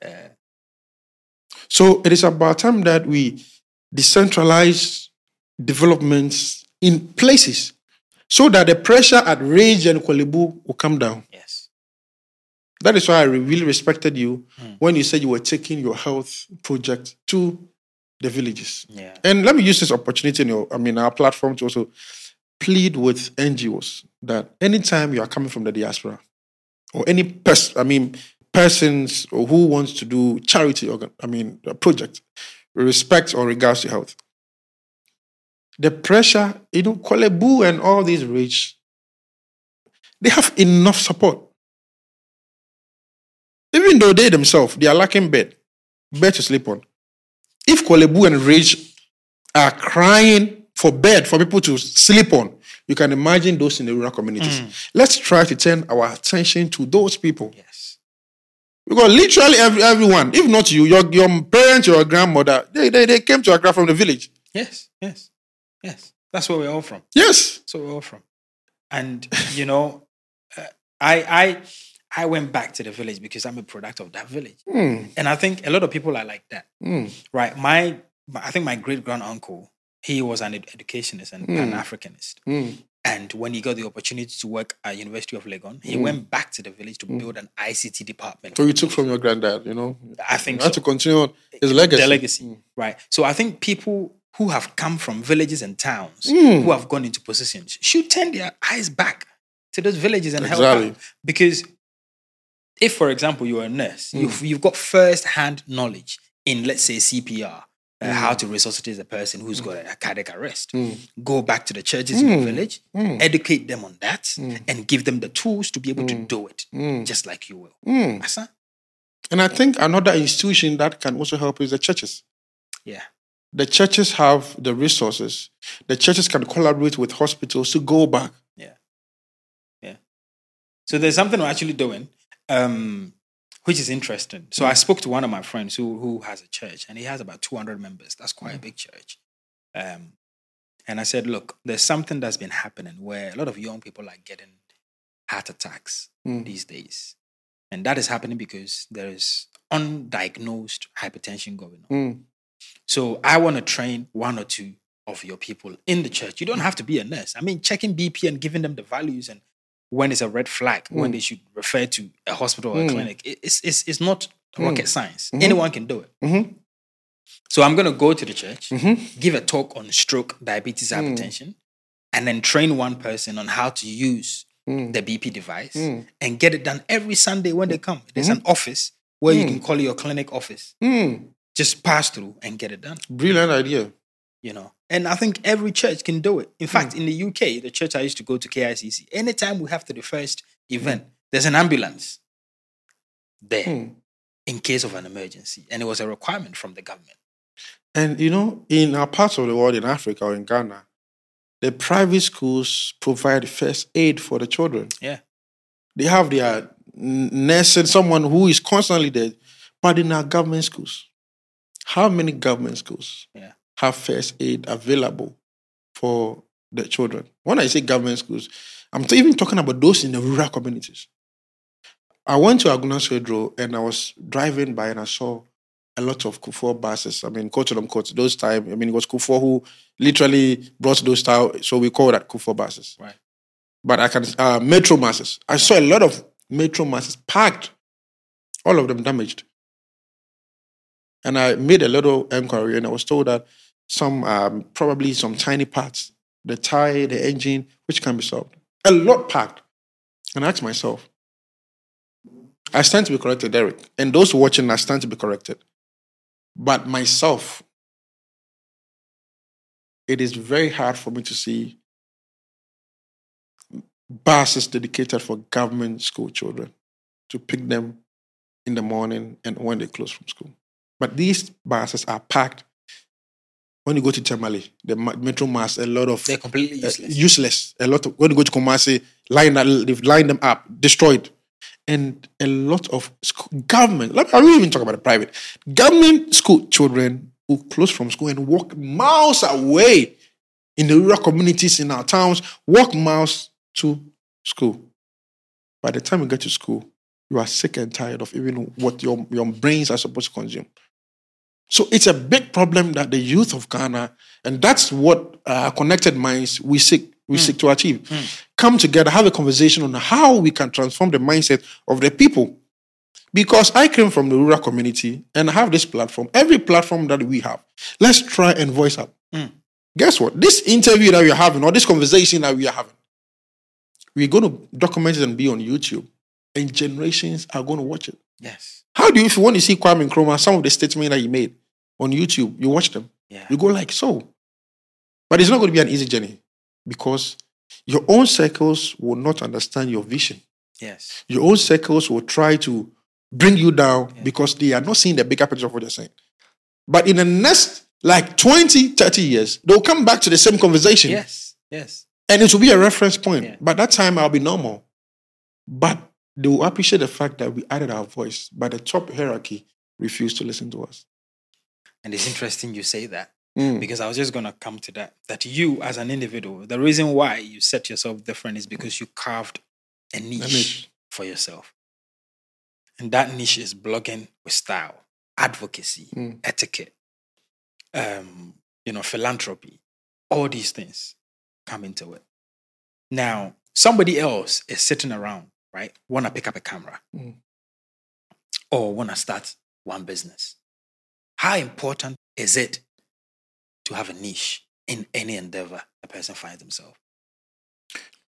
Speaker 1: Yeah. So it is about time that we decentralize developments in places so that the pressure at Ridge and Korle Bu will come down.
Speaker 2: yes.
Speaker 1: That is why I really respected you hmm. when you said you were taking your health project to the villages.
Speaker 2: Yeah.
Speaker 1: And let me use this opportunity in your, I mean, our platform to also plead with NGOs that anytime you are coming from the diaspora or any person, I mean, persons or who wants to do charity, organ, I mean, a project, respect or regards to health, the pressure, you know, Korle Bu and all these rich, they have enough support. Even though they themselves, they are lacking bed, bed to sleep on. If Korle Bu and Ridge are crying for bed for people to sleep on, you can imagine those in the rural communities. Mm. Let's try to turn our attention to those people.
Speaker 2: Yes.
Speaker 1: Because literally every, everyone, if not you, your, your parents, your grandmother, they, they, they came to Accra from the village.
Speaker 2: Yes. Yes. Yes. That's where we're all from.
Speaker 1: Yes.
Speaker 2: That's where we're all from. And you know, uh, I I I went back to the village because I'm a product of that village,
Speaker 1: Mm,
Speaker 2: and I think a lot of people are like that.
Speaker 1: mm,
Speaker 2: Right. My, my- I think my great grand uncle, he was an ed- educationist and an Africanist.
Speaker 1: mm.
Speaker 2: And when he got the opportunity to work at University of Legon, he went back to the village to build an ICT department.
Speaker 1: So you took from your granddad, you know.
Speaker 2: I think
Speaker 1: You had
Speaker 2: so.
Speaker 1: to continue on his legacy.
Speaker 2: The legacy, right? So I think people who have come from villages and towns
Speaker 1: Mm.
Speaker 2: who have gone into positions should turn their eyes back to those villages and help
Speaker 1: Exactly.
Speaker 2: out. Because if, for example, you're a nurse,
Speaker 1: Mm.
Speaker 2: you've, you've got first hand knowledge in, let's say, CPR, uh,
Speaker 1: Mm.
Speaker 2: how to resuscitate a person who's got a cardiac arrest.
Speaker 1: Mm.
Speaker 2: Go back to the churches in your
Speaker 1: Mm.
Speaker 2: village, educate them on that, and give them the tools to be able to do it, just like you will.
Speaker 1: Mm.
Speaker 2: Asa?
Speaker 1: And I think another institution that can also help is the churches.
Speaker 2: Yeah.
Speaker 1: The churches have the resources. The churches can collaborate with hospitals to go back. Yeah. Yeah.
Speaker 2: So there's something we're actually doing, um, which is interesting. So I spoke to one of my friends who who has a church, and he has about 200 members. That's quite a big church. Um, and I said, look, there's something that's been happening where a lot of young people are getting heart attacks
Speaker 1: Mm.
Speaker 2: these days, and that is happening because there is undiagnosed hypertension going on.
Speaker 1: Mm.
Speaker 2: So I want to train one or two of your people in the church. You don't have to be a nurse. I mean, checking BP and giving them the values and when it's a red flag, when
Speaker 1: Mm.
Speaker 2: they should refer to a hospital or a
Speaker 1: Mm.
Speaker 2: clinic, it's, it's, it's not rocket science.
Speaker 1: Mhm.
Speaker 2: Anyone can do it.
Speaker 1: Mhm.
Speaker 2: So I'm going to go to the church,
Speaker 1: Mhm.
Speaker 2: give a talk on stroke, diabetes,
Speaker 1: Mm.
Speaker 2: hypertension, and then train one person on how to use
Speaker 1: Mm.
Speaker 2: the BP device
Speaker 1: Mm.
Speaker 2: and get it done every Sunday when they come. There's an office where you
Speaker 1: Mm.
Speaker 2: can call your clinic office.
Speaker 1: Mm.
Speaker 2: Just pass through and get it done
Speaker 1: Brilliant idea.
Speaker 2: you know. And I think every church can do it. In fact, in the UK, the church I used to go to, KICC, anytime we have to the first event, there's an ambulance there
Speaker 1: Mm.
Speaker 2: in case of an emergency. And it was a requirement from the government.
Speaker 1: And you know, in our parts of the world, in Africa or in Ghana, the private schools provide first aid for the children.
Speaker 2: Yeah.
Speaker 1: They have their nurse and someone who is constantly there. But in our government schools, how many government schools
Speaker 2: Yeah.
Speaker 1: have first aid available for the children? When I say government schools, I'm even talking about those in the rural communities. I went to Agona Swedru and I was driving by and I saw a lot of Kufuor buses. I mean, quote unquote, those time. I mean, it was Kufuor who literally brought those style, so we call that Kufuor buses.
Speaker 2: Right.
Speaker 1: But I can uh, metro buses. I saw a lot of metro buses packed, all of them damaged. And I made a little inquiry, and I was told that some um, probably some tiny parts, the tire, the engine, which can be solved. A lot packed. And I asked myself, I stand to be corrected, Derek. And those watching, I stand to be corrected. But myself, it is very hard for me to see buses dedicated for government school children to pick them in the morning and when they close from school. But these buses are packed. When you go to Tamale, the metro mass, a lot of
Speaker 2: They're completely
Speaker 1: uh,
Speaker 2: useless.
Speaker 1: useless. A lot of when you go to Kumasi, line that they've lined them up, destroyed, and a lot of school, government. I don't even talk about the private government school children who close from school and walk miles away in the rural communities in our towns, walk miles to school. By the time you get to school, you are sick and tired of even what your, your brains are supposed to consume. So it's a big problem that the youth of Ghana, and that's what uh, connected minds we seek we seek to achieve. Come together, have a conversation on how we can transform the mindset of the people. Because I came from the rural community and I have this platform. Every platform that we have, let's try and voice up.
Speaker 2: Mm.
Speaker 1: Guess what? This interview that we are having, or this conversation that we are having, we're going to document it and be on YouTube, and generations are going to watch it.
Speaker 2: yes.
Speaker 1: How do you, if you want to see Kwame Nkrumah, some of the statements that he made on YouTube, you watch them.
Speaker 2: Yeah.
Speaker 1: You go like so. But it's not going to be an easy journey because your own circles will not understand your vision.
Speaker 2: Yes.
Speaker 1: Your own circles will try to bring you down
Speaker 2: Yeah.
Speaker 1: because they are not seeing the bigger picture of what they're saying. But in the next like 20, 30 years, they'll come back to the same conversation
Speaker 2: Yes. Yes.
Speaker 1: and it will be a reference point.
Speaker 2: Yeah.
Speaker 1: By that time, I'll be normal. But they will appreciate the fact that we added our voice, but the top hierarchy refused to listen to us.
Speaker 2: And it's interesting you say that
Speaker 1: Mm.
Speaker 2: because I was just going to come to that. That you, as an individual, the reason why you set yourself different is because you carved a niche,
Speaker 1: niche.
Speaker 2: for yourself. And that niche is blogging with style, advocacy,
Speaker 1: Mm.
Speaker 2: etiquette, um, you know, philanthropy. All these things come into it. Now, somebody else is sitting around, right? Want to pick up a camera
Speaker 1: Mm.
Speaker 2: or want to start one business. How important is it to have a niche in any endeavor a person finds himself?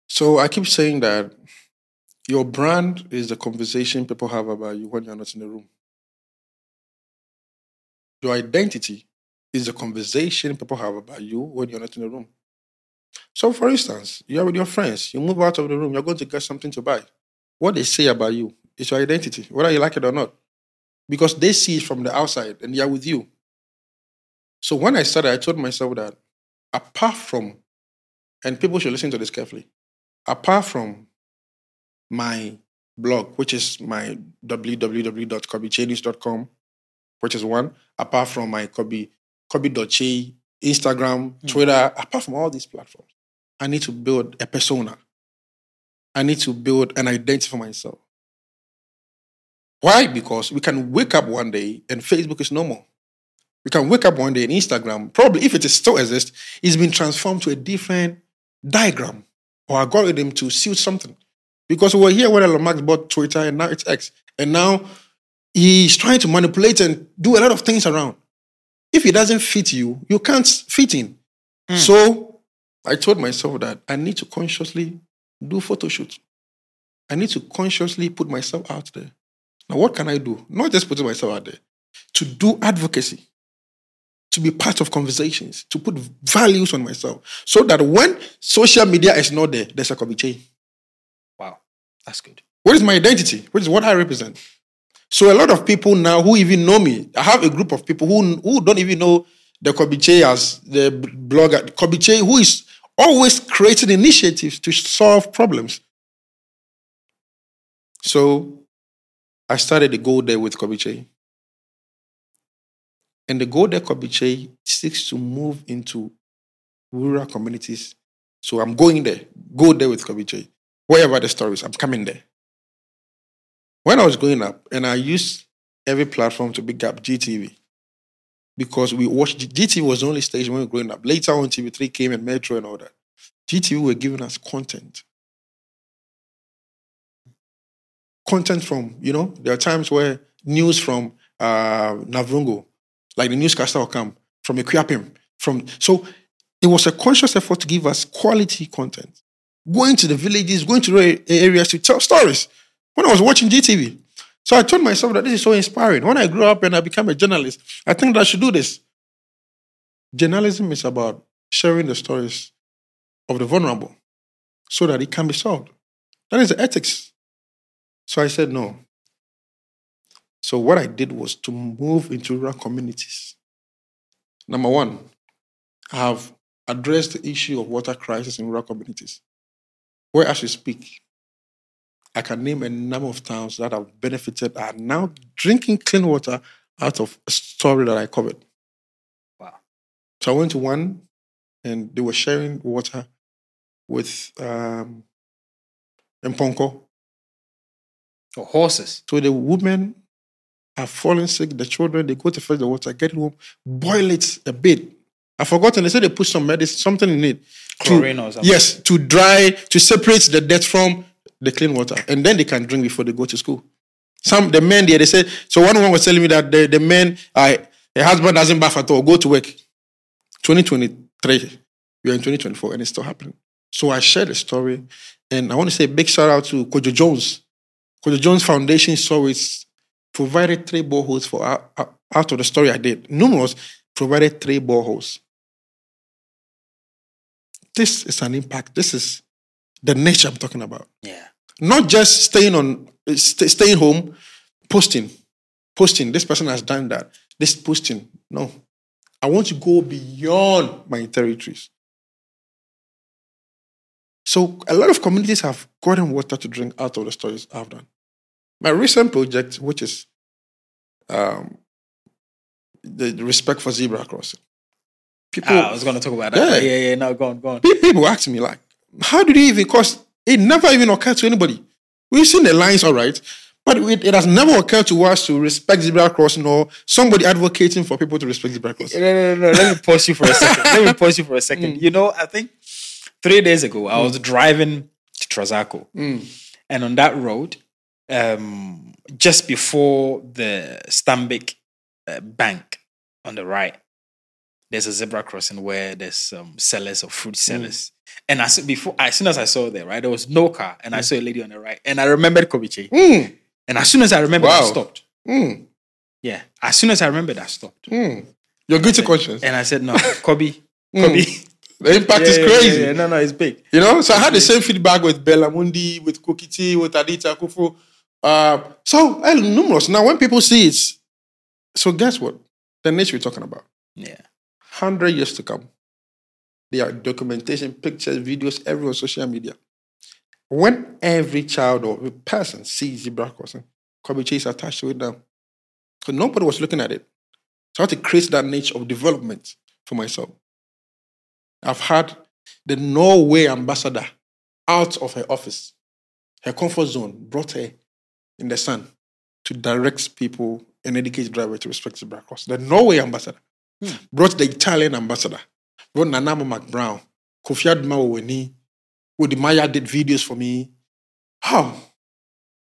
Speaker 1: So I keep saying that your brand is the conversation people have about you when you're not in the room. Your identity is the conversation people have about you when you're not in the room. So, for instance, you're with your friends, you move out of the room, you're going to get something to buy. What they say about you is your identity, whether you like it or not, because they see it from the outside and they're with you. So, when I started, I told myself that apart from, and people should listen to this carefully, apart from my blog, which is my www.kobichenis.com, which is one, apart from my Kobe, Kobe.che, Instagram,
Speaker 2: Mm.
Speaker 1: Twitter, apart from all these platforms, I need to build a persona. I need to build an identity for myself. Why? Because we can wake up one day and Facebook is no more. We can wake up one day and Instagram, probably if it still exists, it's been transformed to a different diagram or algorithm to suit something. Because we were here when Elon Musk bought Twitter and now it's X. And now he's trying to manipulate and do a lot of things around. If it doesn't fit you, you can't fit in.
Speaker 2: Mm.
Speaker 1: So I told myself that I need to consciously do photo shoots. I need to consciously put myself out there. Now, what can I do? Not just putting myself out there, to do advocacy, to be part of conversations, to put values on myself, so that when social media is not there, there's a Kobby Kyei.
Speaker 2: Wow, that's good.
Speaker 1: What is my identity? What is what I represent? So a lot of people now who even know me, I have a group of people who, who don't even know the Kobby Kyei as the blogger. Kobby Kyei who is always creating initiatives to solve problems. So I started the Go There with Kobby Kyei. And the Go There Kobby Kyei seeks to move into rural communities. So I'm going there. Go there with Kobby Kyei. Wherever the stories, I'm coming there. When I was growing up, and I used every platform to big up GTV because we watched GTV was the only station when we were growing up. Later on, TV3 came and Metro and all that. GTV were giving us content. Content from, you know, there are times where news from uh, Navrongo, like the newscaster will come from Equiapim. From so it was a conscious effort to give us quality content. Going to the villages, going to areas to tell stories. When I was watching GTV, so I told myself that this is so inspiring. When I grew up and I became a journalist, I think that I should do this. Journalism is about sharing the stories of the vulnerable so that it can be solved. That is the ethics. So I said no. So what I did was to move into rural communities. Number one, I have addressed the issue of water crisis in rural communities. Where as we speak, I can name a number of towns that have benefited are now drinking clean water out of a story that I covered.
Speaker 2: Wow.
Speaker 1: So I went to one and they were sharing water with um, Mponko.
Speaker 2: Or horses.
Speaker 1: So the women are falling sick, the children, they go to fetch the water, get it home, boil it a bit. I've forgotten, they said they put some medicine, something in it. to-
Speaker 2: Chlorine or something.
Speaker 1: Yes, to dry, to separate the dirt from the clean water. And then they can drink before they go to school. Some, the men there, they said, so one woman was telling me that the, the men, uh, the husband doesn't bath at all, go to work. 2023, we are in 2024, and it's still happening. So I shared the story, and I want to say a big shout out to Kojo Jones. Kojo Jones Foundation saw it, provided three boreholes for out, of the story I did. Numerous provided three boreholes. This is an impact. This is the nature I'm talking about.
Speaker 2: Yeah.
Speaker 1: Not just staying on, st- staying home, posting, posting. This person has done that. This posting. No, I want to go beyond my territories. So a lot of communities have gotten water to drink out of the stories I've done. My recent project, which is um, the the respect for zebra crossing. People,
Speaker 2: Ah, I was going to talk about that.
Speaker 1: Yeah.
Speaker 2: Yeah, yeah, no, go on, go on.
Speaker 1: People ask me like, how did you even? Because it never even occurred to anybody. We've seen the lines, all right, but it, it has never occurred to us to respect zebra crossing or somebody advocating for people to respect zebra crossing.
Speaker 2: No, no, no, no. Let me pause you for a second. Let me pause you for a second. You know, I think three days ago, I was driving to Trasacco. And on that road, um, just before the Stanbic uh, bank on the right, there's a zebra crossing where there's um, sellers of fruit sellers. And as before, as soon as I saw there, right, there was no car, and I saw a lady on the right, and I remembered Kobby Kyei.
Speaker 1: Mm,
Speaker 2: And as soon as I remembered, I stopped.
Speaker 1: mm,
Speaker 2: Yeah, as soon as I remembered, I stopped,
Speaker 1: mm. Your guilty conscience.
Speaker 2: and I said, "No, Kobby,
Speaker 1: Mm.
Speaker 2: Kobby,
Speaker 1: The impact
Speaker 2: Yeah,
Speaker 1: is crazy.
Speaker 2: yeah, yeah. No, no, it's big.
Speaker 1: You know, so I had the same feedback with Bellamundi, with Kukiti, with Adita Kufu. Uh, so eh, numerous. Now, when people see it, so guess what? The nature we're talking about.
Speaker 2: Yeah,
Speaker 1: Hundred years to come. There are documentation, pictures, videos, everywhere on social media. When every child or person sees zebra crossing, Kobby Kyei attached to it now. Because nobody was looking at it. So I had to create that nature of development for myself. I've had the Norway ambassador out of her office, her comfort zone, brought her in the sun to direct people and educate drivers to respect zebra cross. The Norway ambassador brought the Italian ambassador, brought Nana Ama McBrown, Kofi Admaweni, Woody Maya did videos for me. How?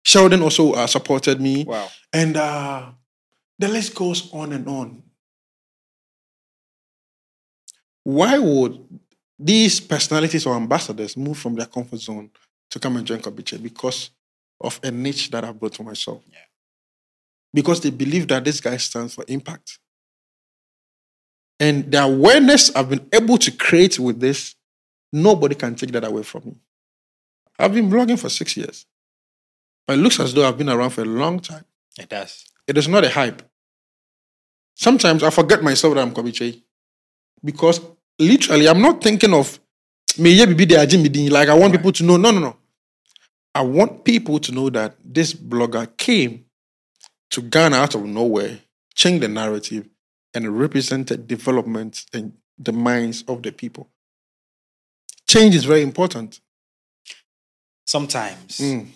Speaker 1: Sheldon also uh, supported me.
Speaker 2: wow.
Speaker 1: And uh, the list goes on and on. Why would these personalities or ambassadors move from their comfort zone to come and join Kobby Kyei? Because of a niche that I've brought for myself.
Speaker 2: Yeah.
Speaker 1: Because they believe that this guy stands for impact. And the awareness I've been able to create with this, nobody can take that away from me. I've been blogging for six years. But it looks as though I've been around for a long time.
Speaker 2: It does.
Speaker 1: It is not a hype. Sometimes I forget myself that I'm Kobby Kyei. Because literally, I'm not thinking of me yeah, bibi de aji mi like I want
Speaker 2: Right.
Speaker 1: people to know. No, no, no. I want people to know that this blogger came to Ghana out of nowhere, changed the narrative, and represented development in the minds of the people. Change is very important.
Speaker 2: Sometimes
Speaker 1: Mm,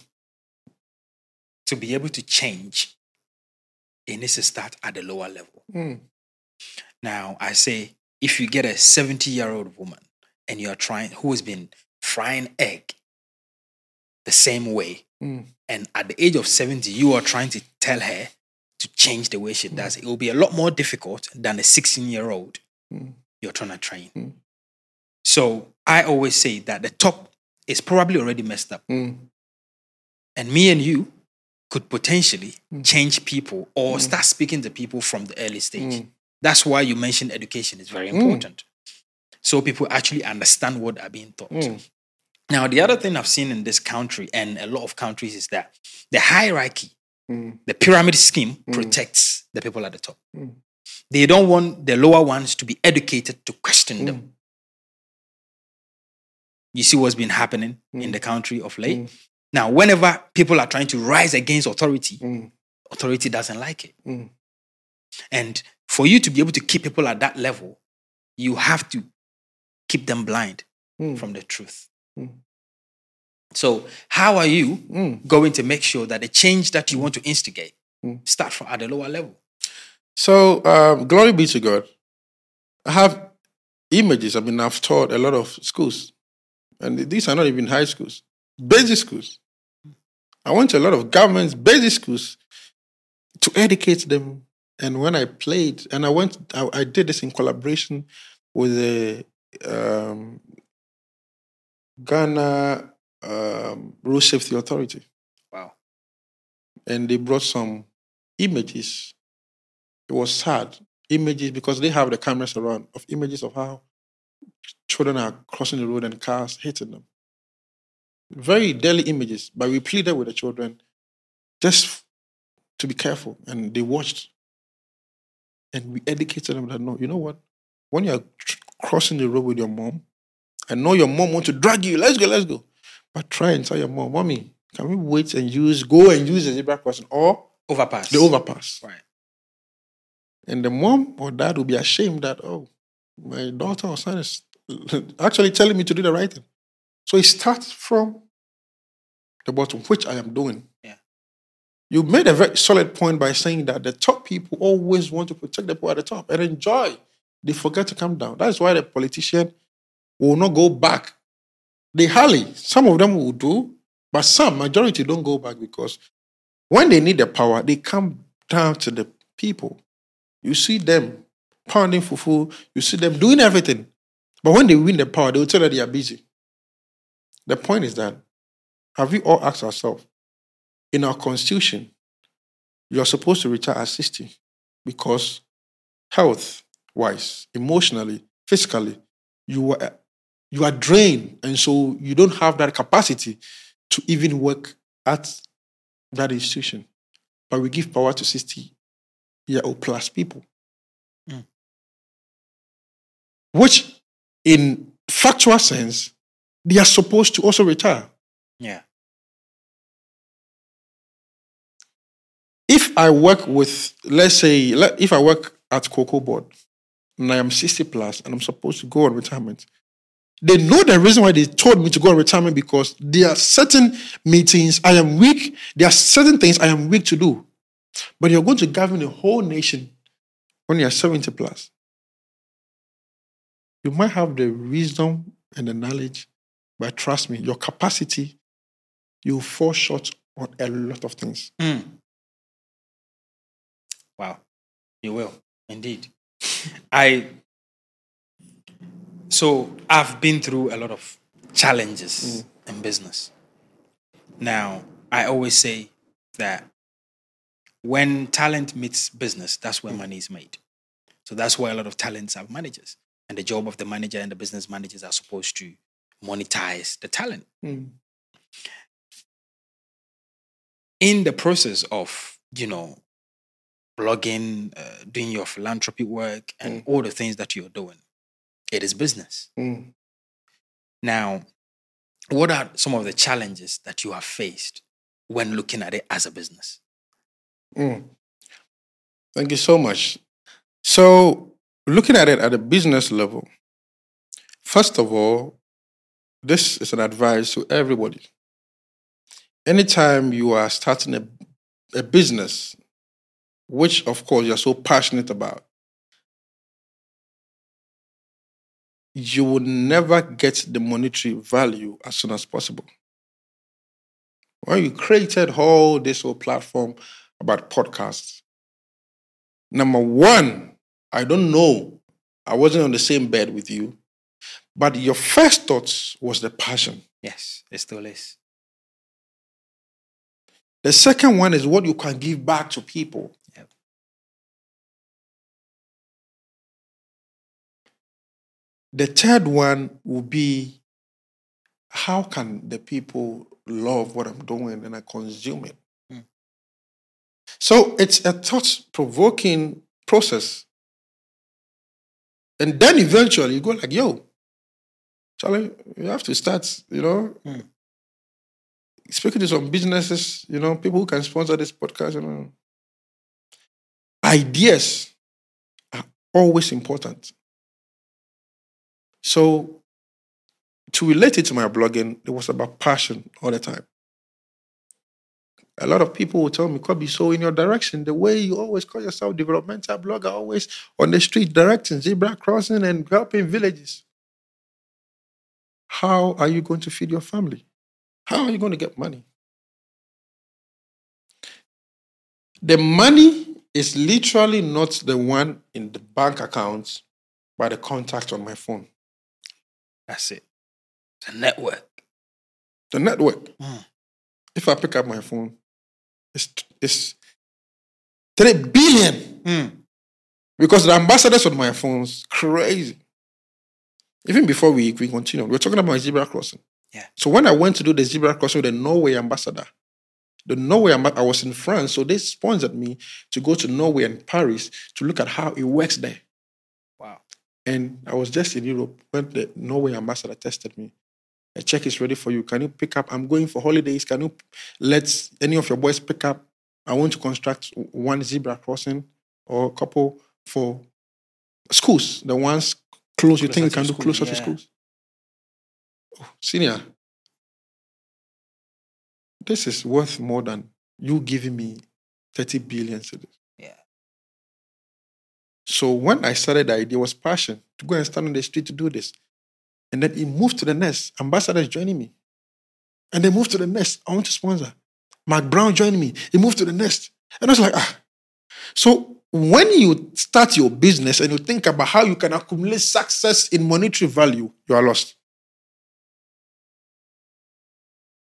Speaker 2: to be able to change, it needs to start at the lower level.
Speaker 1: mm,
Speaker 2: Now, I say if you get a 70 year old woman and you're trying, who has been frying egg the same way,
Speaker 1: mm,
Speaker 2: and at the age of 70, you are trying to tell her to change the way she does, it will be a lot more difficult than a 16 year old
Speaker 1: mm,
Speaker 2: you're trying to train.
Speaker 1: Mm.
Speaker 2: So I always say that the top is probably already messed up.
Speaker 1: mm,
Speaker 2: And me and you could potentially
Speaker 1: Mm.
Speaker 2: change people or
Speaker 1: Mm.
Speaker 2: start speaking to people from the early stage.
Speaker 1: mm,
Speaker 2: That's why you mentioned education is very
Speaker 1: Mm.
Speaker 2: important. So people actually understand what are being taught. Now, the other thing I've seen in this country and a lot of countries is that the hierarchy,
Speaker 1: mm,
Speaker 2: the pyramid scheme
Speaker 1: Mm.
Speaker 2: protects the people at the top.
Speaker 1: Mm.
Speaker 2: They don't want the lower ones to be educated to question them.
Speaker 1: mm,
Speaker 2: You see what's been happening in
Speaker 1: Mm.
Speaker 2: the country of late?
Speaker 1: Mm.
Speaker 2: Now, whenever people are trying to rise against authority, authority doesn't like it. And for you to be able to keep people at that level, you have to keep them blind from the truth.
Speaker 1: Mm.
Speaker 2: So, how are you
Speaker 1: Mm.
Speaker 2: going to make sure that the change that you want to instigate
Speaker 1: Mm.
Speaker 2: start from at the lower level?
Speaker 1: So, um, glory be to God. I have images. I mean, I've taught a lot of schools, and these are not even high schools, basic schools. I went to a lot of governments, basic schools, to educate them. And when I played, and I went, I, I did this in collaboration with the um, Ghana um, Road Safety Authority
Speaker 2: Wow.
Speaker 1: and they brought some images. It was sad images because they have the cameras around of images of how children are crossing the road and cars hitting them. Very deadly images, but we pleaded with the children just to be careful, and they watched, and we educated them that no, you know what? When you're tr- crossing the road with your mom, I know your mom wants to drag you. Let's go, let's go. But try and tell your mom, mommy, can we wait and use, go and use the zebra crossing or
Speaker 2: Overpass.
Speaker 1: the overpass?
Speaker 2: Right.
Speaker 1: And the mom or dad will be ashamed that, oh, my daughter or son is actually telling me to do the right thing. So it starts from the bottom, which I am doing.
Speaker 2: Yeah.
Speaker 1: You made a very solid point by saying that the top people always want to protect the people at the top and enjoy. They forget to come down. That's why the politician will not go back. They hardly, some of them will do, but some, majority don't go back because when they need the power, they come down to the people. You see them pounding fufu, you see them doing everything. But when they win the power, they will tell you they are busy. The point is that have we all asked ourselves, in our constitution, you are supposed to retire at 60 because health wise, emotionally, physically, you are you are drained, and so you don't have that capacity to even work at that institution. But we give power to 60 year old plus people.
Speaker 2: Mm.
Speaker 1: Which, in factual sense, they are supposed to also retire.
Speaker 2: Yeah.
Speaker 1: If I work with, let's say, if I work at Cocoa Board and I am 60 plus and I'm supposed to go on retirement, they know the reason why they told me to go on retirement because there are certain meetings I am weak, there are certain things I am weak to do. But you're going to govern a whole nation when you're 70 plus. You might have the wisdom and the knowledge, but trust me, your capacity, you fall short on a lot of things.
Speaker 2: Mm. Wow. You will, indeed. I so I've been through a lot of challenges in business. Now, I always say that when talent meets business, that's where money is made. So that's why a lot of talents have managers. And the job of the manager and the business managers are supposed to monetize the talent. in the process of you know blogging uh, doing your philanthropy work and all the things that you're doing it is business
Speaker 1: Mm.
Speaker 2: now what are some of the challenges that you have faced when looking at it as a business
Speaker 1: Mm. Thank you so much. So, looking at it at a business level, first of all, this is an advice to everybody. Anytime you are starting a, a business, which of course you're so passionate about, you will never get the monetary value as soon as possible. When you created all this whole platform about podcasts, number one, I don't know, I wasn't on the same bed with you, but your first thoughts was the passion.
Speaker 2: yes it still is
Speaker 1: The second one is what you can give back to people. The third one will be how can the people love what I'm doing and I consume it?
Speaker 2: Mm.
Speaker 1: So it's a thought provoking process. And then eventually you go like, yo, Charlie, you have to start, you know,
Speaker 2: Mm.
Speaker 1: speaking to some businesses, you know, people who can sponsor this podcast, you know. Ideas are always important. So to relate it to my blogging, it was about passion all the time. A lot of people will tell me, Kobby, so in your direction, the way you always call yourself developmental blogger, always on the street directing, zebra crossing and helping villages. How are you going to feed your family? How are you going to get money? The money is literally not the one in the bank account, but the contact on my phone.
Speaker 2: That's it it's a network
Speaker 1: The network.
Speaker 2: Mm.
Speaker 1: If I pick up my phone, it's, it's 3 billion.
Speaker 2: Mm.
Speaker 1: Because the ambassadors on my phone's crazy. Even before we, we continue, we're talking about zebra crossing.
Speaker 2: Yeah.
Speaker 1: So when I went to do the zebra crossing with the Norway ambassador, the Norway I was in France, so they sponsored me to go to Norway and Paris to look at how it works there. And I was just in Europe when the Norway ambassador tested me. A check is ready for you. Can you pick up? I'm going for holidays. Can you let any of your boys pick up? I want to construct one zebra crossing or a couple for schools. The ones close, you think you can do
Speaker 2: school,
Speaker 1: closer to schools. Oh, senior, this is worth more than you giving me 30 billion cedis. So when I started, the idea was passion to go and stand on the street to do this. And then it moved to the next. Ambassadors joining me. And they moved to the next. I want to sponsor. McBrown joined me. He moved to the next. And I was like, ah. So when you start your business and you think about how you can accumulate success in monetary value, you are lost.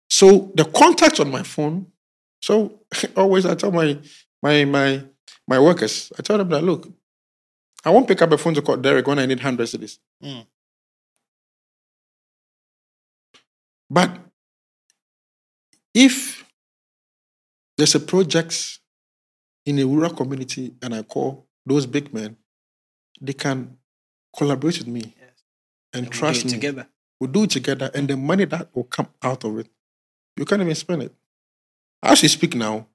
Speaker 1: So the contact on my phone, so always I tell my my my my workers, I tell them that look, I won't pick up a phone to call Derek when I need hundred cedis.
Speaker 2: Mm.
Speaker 1: But if there's a project in a rural community and I call those big men, they can collaborate with me
Speaker 2: Yes.
Speaker 1: and,
Speaker 2: And we'll do
Speaker 1: trust
Speaker 2: it
Speaker 1: me.
Speaker 2: together.
Speaker 1: We'll do it together, and the money that will come out of it, you can't even spend it. As you speak now,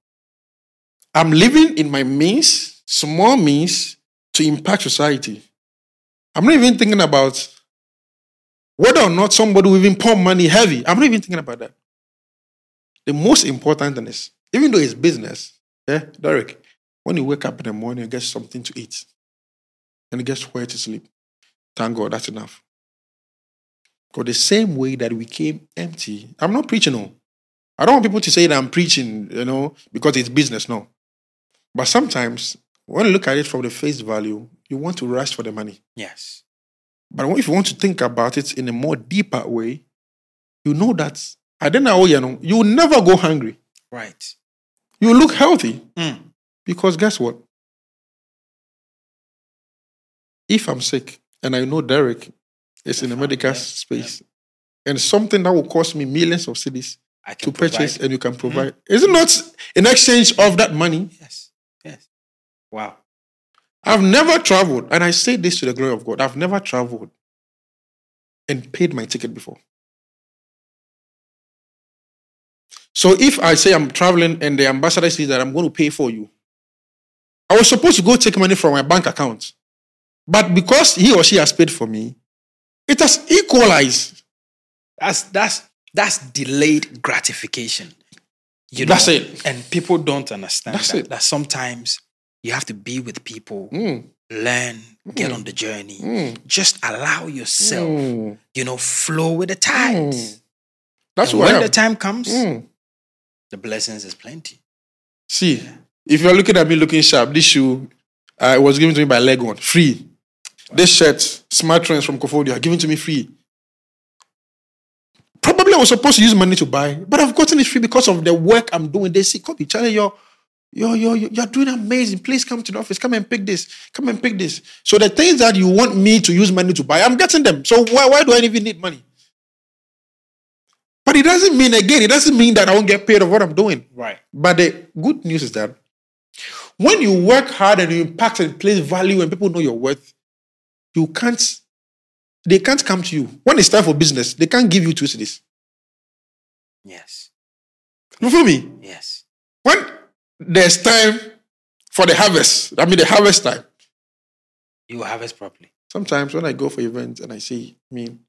Speaker 1: I'm living in my means, small means, to impact society. I'm not even thinking about whether or not somebody will even pour money heavy. I'm not even thinking about that. The most important thing is, even though it's business, yeah, Derek, when you wake up in the morning, you get something to eat and you get where to sleep. Thank God, that's enough. Because the same way that we came empty, I'm not preaching, no. I don't want people to say that I'm preaching, you know, because it's business, no. But sometimes, when you look at it from the face value, you want to rush for the money.
Speaker 2: Yes.
Speaker 1: But if you want to think about it in a more deeper way, you know that I don't know, you know, you will never go hungry.
Speaker 2: Right.
Speaker 1: You look healthy
Speaker 2: Mm.
Speaker 1: because guess what? If I'm sick and I know Derek is in the
Speaker 2: Definitely,
Speaker 1: medical
Speaker 2: yeah,
Speaker 1: space and something that will cost me millions of
Speaker 2: cedis
Speaker 1: to
Speaker 2: can
Speaker 1: purchase
Speaker 2: provide.
Speaker 1: and you can provide, is it not in exchange of that money?
Speaker 2: Yes. Wow.
Speaker 1: I've never traveled, and I say this to the glory of God. I've never traveled and paid my ticket before. So if I say I'm traveling and the ambassador says that I'm going to pay for you, I was supposed to go take money from my bank account. But because he or she has paid for me, it has equalized.
Speaker 2: That's that's that's delayed gratification. You know?
Speaker 1: That's it.
Speaker 2: And people don't understand
Speaker 1: That's
Speaker 2: that,
Speaker 1: it.
Speaker 2: that sometimes you have to be with people,
Speaker 1: Mm,
Speaker 2: learn, get on the journey.
Speaker 1: mm,
Speaker 2: Just allow yourself,
Speaker 1: mm,
Speaker 2: you know, flow with the tides.
Speaker 1: That's
Speaker 2: and when the time comes,
Speaker 1: Mm.
Speaker 2: the blessings is plenty.
Speaker 1: See, if you're looking at me looking sharp, this shoe uh, was given to me by Legon, free. This shirt, Smart Trends from Koforidua, given to me free. Probably I was supposed to use money to buy, but I've gotten it free because of the work I'm doing. They see, Kobby, Charlie, you're, you're, you're, you're doing amazing. Please come to the office. Come and pick this. Come and pick this. So the things that you want me to use money to buy, I'm getting them. So why, why do I even need money? But it doesn't mean, again, it doesn't mean that I won't get paid of what I'm doing.
Speaker 2: Right.
Speaker 1: But the good news is that when you work hard and you impact and place value and people know your worth, you can't, they can't come to you. When it's time for business, they can't give you two cedis.
Speaker 2: Yes.
Speaker 1: You feel me?
Speaker 2: Yes.
Speaker 1: When there's time for the harvest, I mean the harvest time,
Speaker 2: You harvest properly.
Speaker 1: sometimes when I go for events and I see, I mean,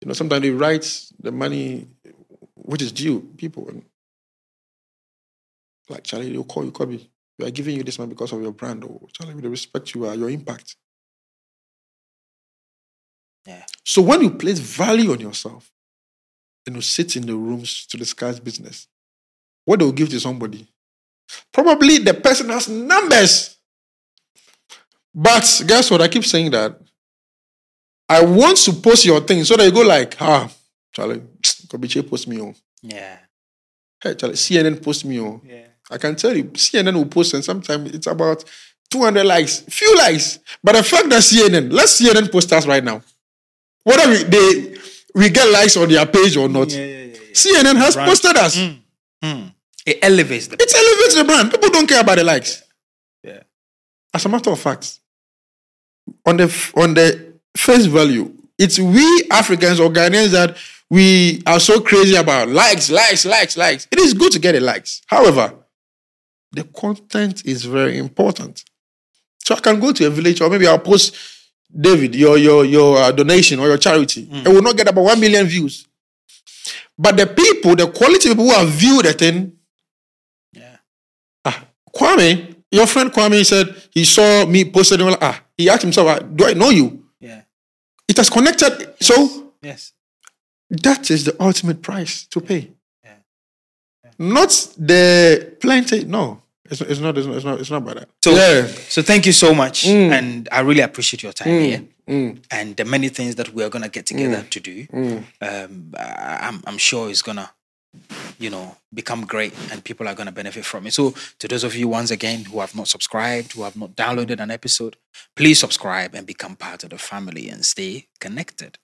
Speaker 1: you know, sometimes they write the money which is due people and like Charlie, they'll call you, Kobby. We are giving you this money because of your brand, or Charlie, with the respect you are, your impact.
Speaker 2: Yeah.
Speaker 1: So when you place value on yourself and you sit in the rooms to discuss business, what they will give to somebody, probably the person has numbers. But guess what? I keep saying that. I want to post your thing so that you go like, ah, Charlie, Kobby Kyei post me on.
Speaker 2: Yeah.
Speaker 1: Hey, Charlie, CNN post me on.
Speaker 2: Yeah.
Speaker 1: I can tell you, CNN will post and sometimes it's about 200 likes, few likes. But the fact that CNN, let CNN post us right now. Whether we, they, we get likes on their page or not,
Speaker 2: Yeah, yeah, yeah, yeah.
Speaker 1: CNN has
Speaker 2: Brand.
Speaker 1: posted us.
Speaker 2: Mm. Mm. It elevates the
Speaker 1: It elevates the brand. People don't care about the likes.
Speaker 2: Yeah.
Speaker 1: As a matter of fact, on the on the face value, it's we Africans or Ghanaians that we are so crazy about likes, likes, likes, likes. It is good to get the likes. However, the content is very important. So I can go to a village or maybe I'll post David your your your uh, donation or your charity. It will not get about one million views. But the people, the quality people who have viewed the thing, Kwame, your friend Kwame said he saw me posted. and Ah, he asked himself, ah, "Do I know you?"
Speaker 2: Yeah.
Speaker 1: It has connected. So
Speaker 2: Yes.
Speaker 1: that is the ultimate price to pay.
Speaker 2: Yeah.
Speaker 1: Not the plenty. No, It's, it's not. It's not. It's not. It's not about that.
Speaker 2: So,
Speaker 1: yeah.
Speaker 2: so thank you so much,
Speaker 1: Mm.
Speaker 2: and I really appreciate your time here
Speaker 1: Mm.
Speaker 2: and the many things that we are gonna get together to do.
Speaker 1: Mm.
Speaker 2: Um, I'm I'm sure it's gonna, you know, become great, and people are gonna benefit from it. So, to those of you once again who have not subscribed, who have not downloaded an episode, please subscribe and become part of the family and stay connected.